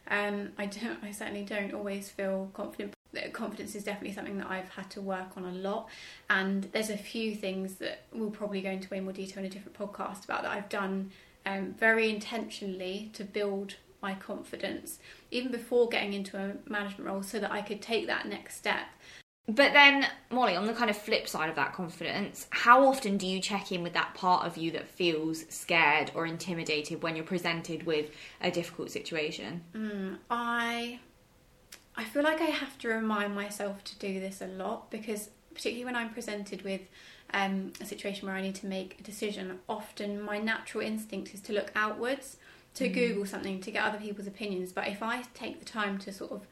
Um, I don't. I certainly don't always feel confident. Confidence is definitely something that I've had to work on a lot, and there's a few things that we'll probably go into way more detail in a different podcast about that I've done um, very intentionally to build my confidence even before getting into a management role, so that I could take that next step. But then, Molly, on the kind of flip side of that confidence, how often do you check in with that part of you that feels scared or intimidated when you're presented with a difficult situation? Mm, I I feel like I have to remind myself to do this a lot because particularly when I'm presented with um, a situation where I need to make a decision, often my natural instinct is to look outwards, to Google something, to get other people's opinions. But if I take the time to sort of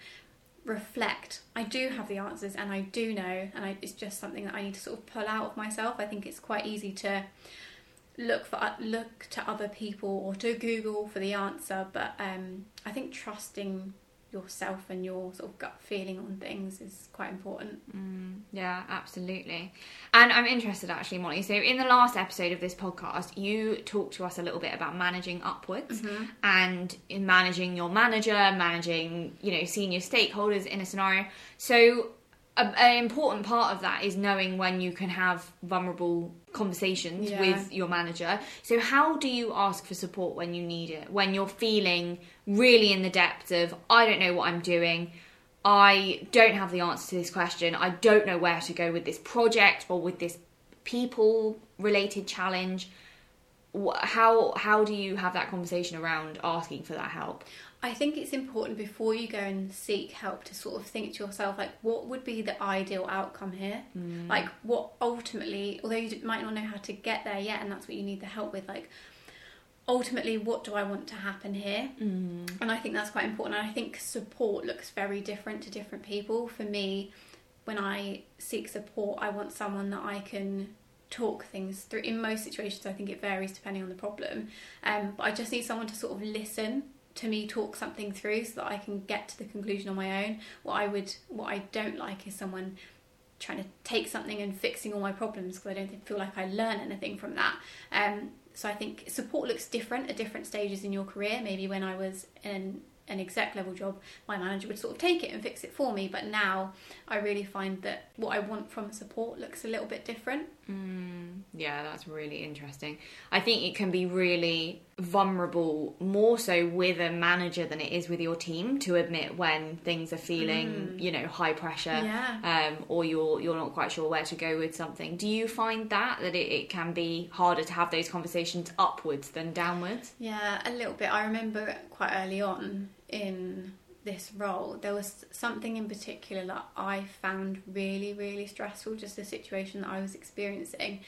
reflect, I do have the answers and I do know, and I, it's just something that I need to sort of pull out of myself. I think it's quite easy to look for look to other people or to Google for the answer, but um, I think trusting yourself and your sort of gut feeling on things is quite important. Mm, yeah, absolutely. And I'm interested actually, Molly. So, in the last episode of this podcast, you talked to us a little bit about managing upwards mm-hmm. and in managing your manager, managing, you know, senior stakeholders in a scenario. So, a, an important part of that is knowing when you can have vulnerable conversations Yeah. with your manager. So, how do you ask for support when you need it? When you're feeling really in the depth of, I don't know what I'm doing, I don't have the answer to this question, I don't know where to go with this project or with this people related challenge. How how do you have that conversation around asking for that help? I think it's important before you go and seek help to sort of think to yourself, like, what would be the ideal outcome here? Like, what ultimately, although you might not know how to get there yet, and that's what you need the help with, like, ultimately, what do I want to happen here? Mm. And I think that's quite important. And I think support looks very different to different people. For me, when I seek support, I want someone that I can talk things through. In most situations, I think it varies depending on the problem. Um, but I just need someone to sort of listen to me talk something through so that I can get to the conclusion on my own. What I would, what I don't like is someone trying to take something and fixing all my problems because I don't feel like I learn anything from that. Um, so I think support looks different at different stages in your career. Maybe when I was in an exec level job, my manager would sort of take it and fix it for me. But now I really find that what I want from support looks a little bit different. Mm, yeah, that's really interesting. I think it can be really vulnerable, more so with a manager than it is with your team, to admit when things are feeling, mm. you know, high pressure, yeah. um, or you're you're not quite sure where to go with something. Do you find that that it, it can be harder to have those conversations upwards than downwards? Yeah, a little bit. I remember quite early on in this role, there was something in particular that I found really, really stressful, just the situation that I was experiencing.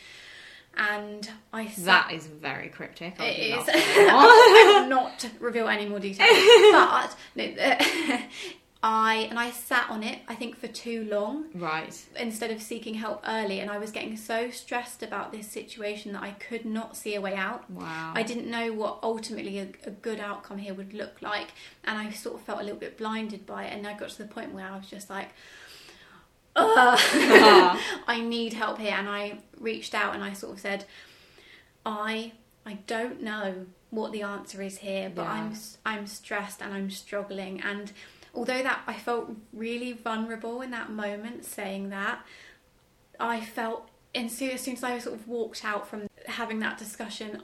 And I sat, that is very cryptic. I'll it is. I will not reveal any more details. but no, I and I sat on it I think for too long. Right. Instead of seeking help early and I was getting so stressed about this situation that I could not see a way out. Wow. I didn't know what ultimately a, a good outcome here would look like and I sort of felt a little bit blinded by it and I got to the point where I was just like Uh, I need help here and I reached out and I sort of said I I don't know what the answer is here but yeah. I'm I'm stressed and I'm struggling and although that I felt really vulnerable in that moment saying that, I felt as soon as I sort of walked out from having that discussion,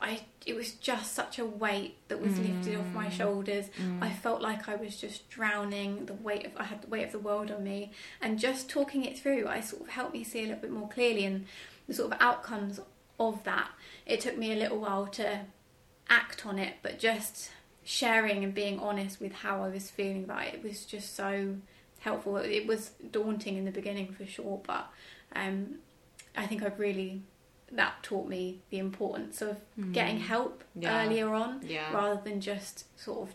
I it was just such a weight that was mm. lifted off my mm. shoulders. Mm. I felt like I was just drowning. The weight of I had the weight of the world on me, and just talking it through, I sort of helped me see a little bit more clearly and the sort of outcomes of that. It took me a little while to act on it, but just sharing and being honest with how I was feeling about it was just so helpful. It was daunting in the beginning for sure, but um, I think I've really that taught me the importance of mm. getting help yeah. earlier on yeah. rather than just sort of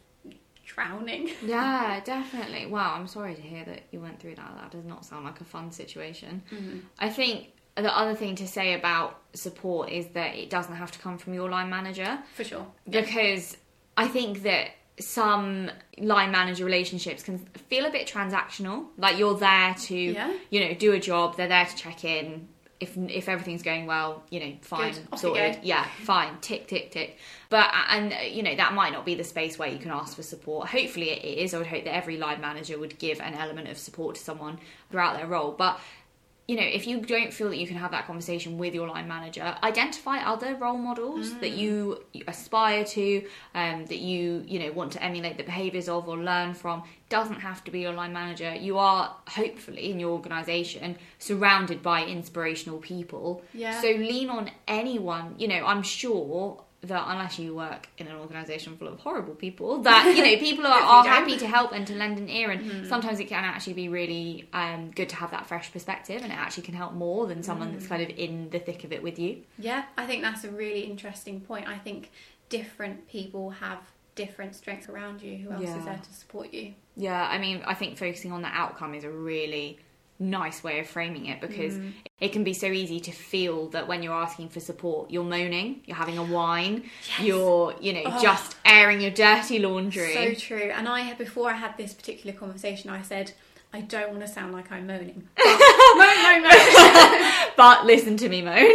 drowning. yeah, definitely. Wow, I'm sorry to hear that you went through that. That does not sound like a fun situation. Mm-hmm. I think the other thing to say about support is that it doesn't have to come from your line manager. For sure. Because I think that some line manager relationships can feel a bit transactional. Like you're there to, yeah. you know, do a job. They're there to check in. If if everything's going well, you know, fine, sorted. Yeah, fine. Tick, tick, tick. But and you know that might not be the space where you can ask for support. Hopefully it is. I would hope that every line manager would give an element of support to someone throughout their role. But you know, if you don't feel that you can have that conversation with your line manager, identify other role models mm. that you, aspire to, um, that you, you know, want to emulate the behaviours of or learn from. Doesn't have to be your line manager. You are hopefully in your organisation surrounded by inspirational people. Yeah. So lean on anyone. You know, I'm sure that unless you work in an organisation full of horrible people, that you know people are, are happy to help and to lend an ear, and mm. sometimes it can actually be really um, good to have that fresh perspective, and it actually can help more than someone mm. that's kind of in the thick of it with you. Yeah, I think that's a really interesting point. I think different people have different strengths around you. Who else yeah. is there to support you? Yeah, I mean, I think focusing on the outcome is a really nice way of framing it because mm. it can be so easy to feel that when you're asking for support you're moaning you're having a whine yes. you're you know oh. just airing your dirty laundry so true and i had before i had this particular conversation i said I don't want to sound like I'm moaning. moan, moan, moan. but listen to me moan.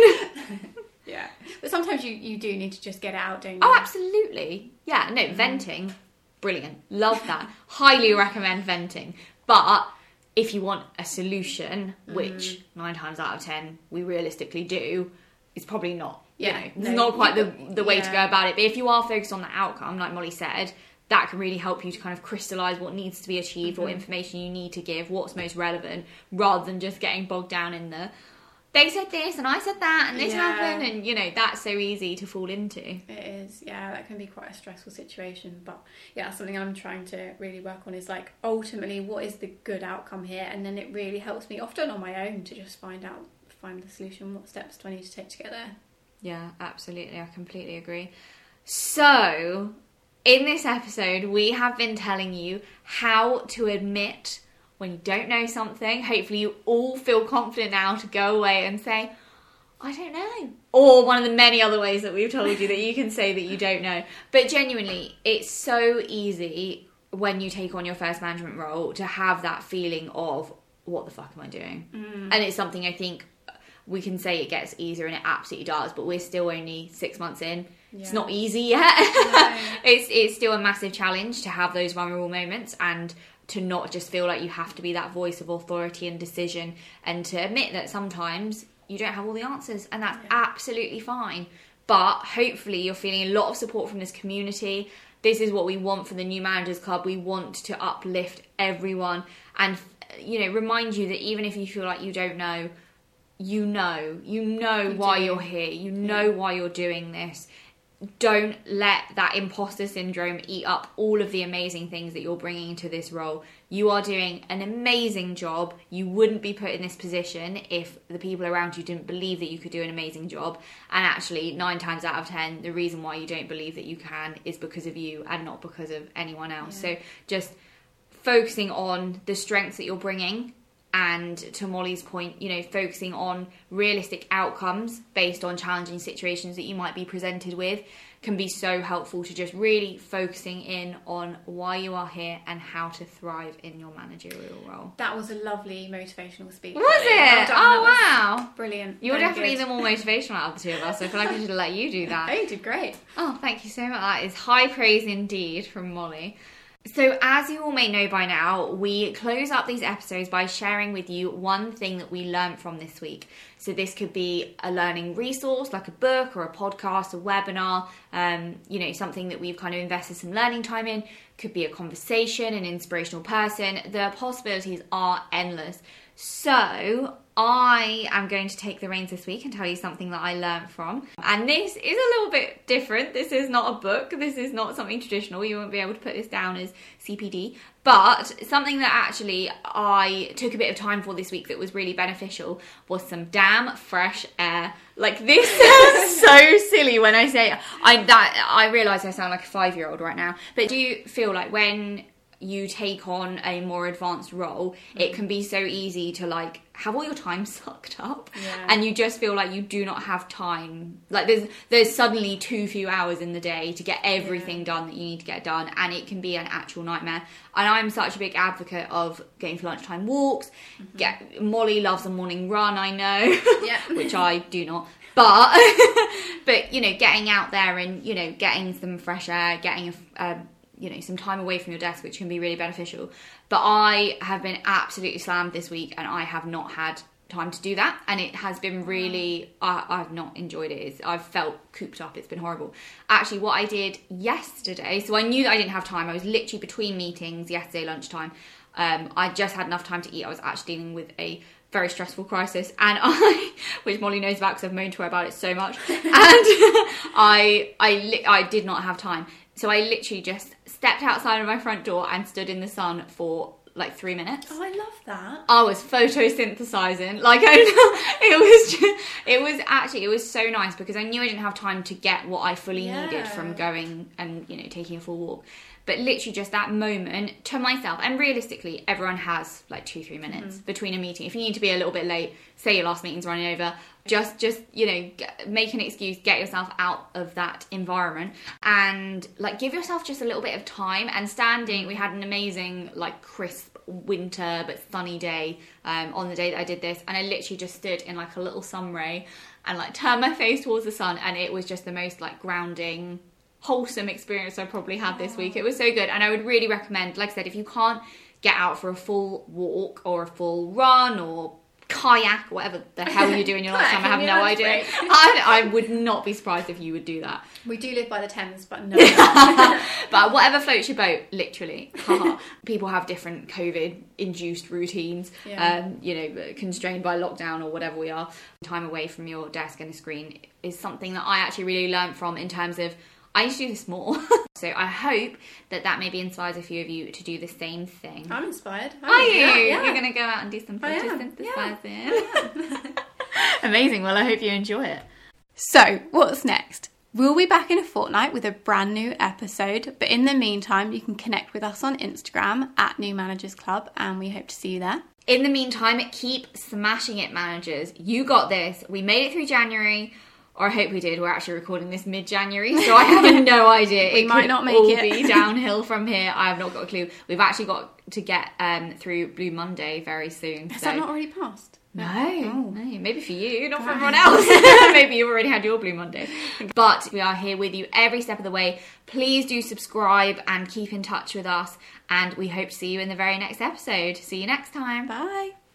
yeah. But sometimes you, you do need to just get it out, don't you? Oh, absolutely. Yeah, no, mm. venting. Brilliant. Love that. Highly recommend venting. But if you want a solution, which mm. nine times out of ten we realistically do, it's probably not. Yeah, you know, no, it's not quite the the way yeah. to go about it. But if you are focused on the outcome, like Molly said, that can really help you to kind of crystallize what needs to be achieved, mm-hmm. what information you need to give, what's most relevant, rather than just getting bogged down in the they said this and I said that and this yeah. happened and you know that's so easy to fall into. It is, yeah, that can be quite a stressful situation. But yeah, something I'm trying to really work on is like ultimately what is the good outcome here, and then it really helps me often on my own to just find out, find the solution. What steps do I need to take to get there? Yeah, absolutely, I completely agree. So in this episode, we have been telling you how to admit when you don't know something, hopefully you all feel confident now to go away and say, I don't know. Or one of the many other ways that we've told you that you can say that you don't know. But genuinely, it's so easy when you take on your first management role to have that feeling of, what the fuck am I doing? Mm. And it's something I think we can say it gets easier and it absolutely does, but we're still only six months in. It's not easy yet. it's it's still a massive challenge to have those vulnerable moments and to not just feel like you have to be that voice of authority and decision and to admit that sometimes you don't have all the answers and that's absolutely fine. But hopefully you're feeling a lot of support from this community. This is what we want for the new managers club. We want to uplift everyone and you know remind you that even if you feel like you don't know, you know, you know You why do. you're here. You know why you're doing this. Don't let that imposter syndrome eat up all of the amazing things that you're bringing to this role. You are doing an amazing job. You wouldn't be put in this position if the people around you didn't believe that you could do an amazing job. And actually, nine times out of ten, the reason why you don't believe that you can is because of you and not because of anyone else. So just focusing on the strengths that you're bringing and to Molly's point, you know, focusing on realistic outcomes based on challenging situations that you might be presented with can be so helpful to just really focusing in on why you are here and how to thrive in your managerial role. That was a lovely motivational speech. Was Molly. it? Well oh That wow. Brilliant. You're Very definitely good. the more motivational out of the two of us. So I feel like I should let you do that. Oh, you did great. Oh, thank you so much. That is high praise indeed from Molly. So, as you all may know by now, we close up these episodes by sharing with you one thing that we learned from this week. So, this could be a learning resource like a book or a podcast, a webinar, um, you know, something that we've kind of invested some learning time in. Could be a conversation, an inspirational person. The possibilities are endless. So, I am going to take the reins this week and tell you something that I learned from. And this is a little bit different. This is not a book, this is not something traditional. You won't be able to put this down as CPD. But something that actually I took a bit of time for this week that was really beneficial was some damn fresh air. Like this sounds so silly when I say it. I that I realise I sound like a five year old right now. But do you feel like when you take on a more advanced role, it mm. can be so easy to like have all your time sucked up, Yeah. and you just feel like you do not have time. Like there's there's suddenly too few hours in the day to get everything done that you need to get done, and it can be an actual nightmare. And I'm such a big advocate of going for lunchtime walks. Mm-hmm. Get Molly loves a morning run, I know, Yeah. which I do not. But but you know, getting out there and you know, getting some fresh air, getting a, a you know some time away from your desk, which can be really beneficial. But I have been absolutely slammed this week, and I have not had time to do that, and it has been really. I, I've not enjoyed it. It's, I've felt cooped up. It's been horrible. Actually, what I did yesterday, so I knew that I didn't have time. I was literally between meetings yesterday lunchtime. Um, I just had enough time to eat. I was actually dealing with a very stressful crisis, and I, which Molly knows about because I've moaned to her about it so much, and I, I, li- I did not have time. So I literally just stepped outside of my front door and stood in the sun for like three minutes. Oh, I love that. I was photosynthesizing. Like I, it was, just, it was actually, it was so nice because I knew I didn't have time to get what I fully needed from going and you know taking a full walk. But literally, just that moment to myself, and realistically, everyone has like two, three minutes mm-hmm. between a meeting. If you need to be a little bit late, say your last meeting's running over, just, just you know, get, make an excuse, get yourself out of that environment, and like give yourself just a little bit of time. And standing, we had an amazing like crisp winter but sunny day um, on the day that I did this, and I literally just stood in like a little sun ray and like turned my face towards the sun, and it was just the most like grounding, wholesome experience I probably had this week. It was so good, and I would really recommend. Like I said, if you can't get out for a full walk or a full run or kayak, whatever the hell you do in your lifetime, I have no idea. I, I would not be surprised if you would do that. We do live by the Thames, but no. but whatever floats your boat, literally. People have different COVID induced routines, Yeah. um, you know, constrained by lockdown or whatever we are. Time away from your desk and a screen is something that I actually really learned from in terms of I used to do this more. so I hope that that maybe inspires a few of you to do the same thing. I'm inspired. I Are you? that, yeah. You're going to go out and do some I am. Amazing. Well, I hope you enjoy it. So, what's next? We'll be back in a fortnight with a brand new episode, but in the meantime, you can connect with us on Instagram at New Managers Club, and we hope to see you there. In the meantime, keep smashing it, managers. You got this. We made it through January. Or I hope we did. We're actually recording this mid-January, so I have no idea. We it might not make all it. be downhill from here. I have not got a clue. We've actually got to get um, through Blue Monday very soon. Has so. that not already passed? No, Oh. no, maybe for you, not for everyone else. maybe you've already had your Blue Monday. But we are here with you every step of the way. Please do subscribe and keep in touch with us. And we hope to see you in the very next episode. See you next time. Bye.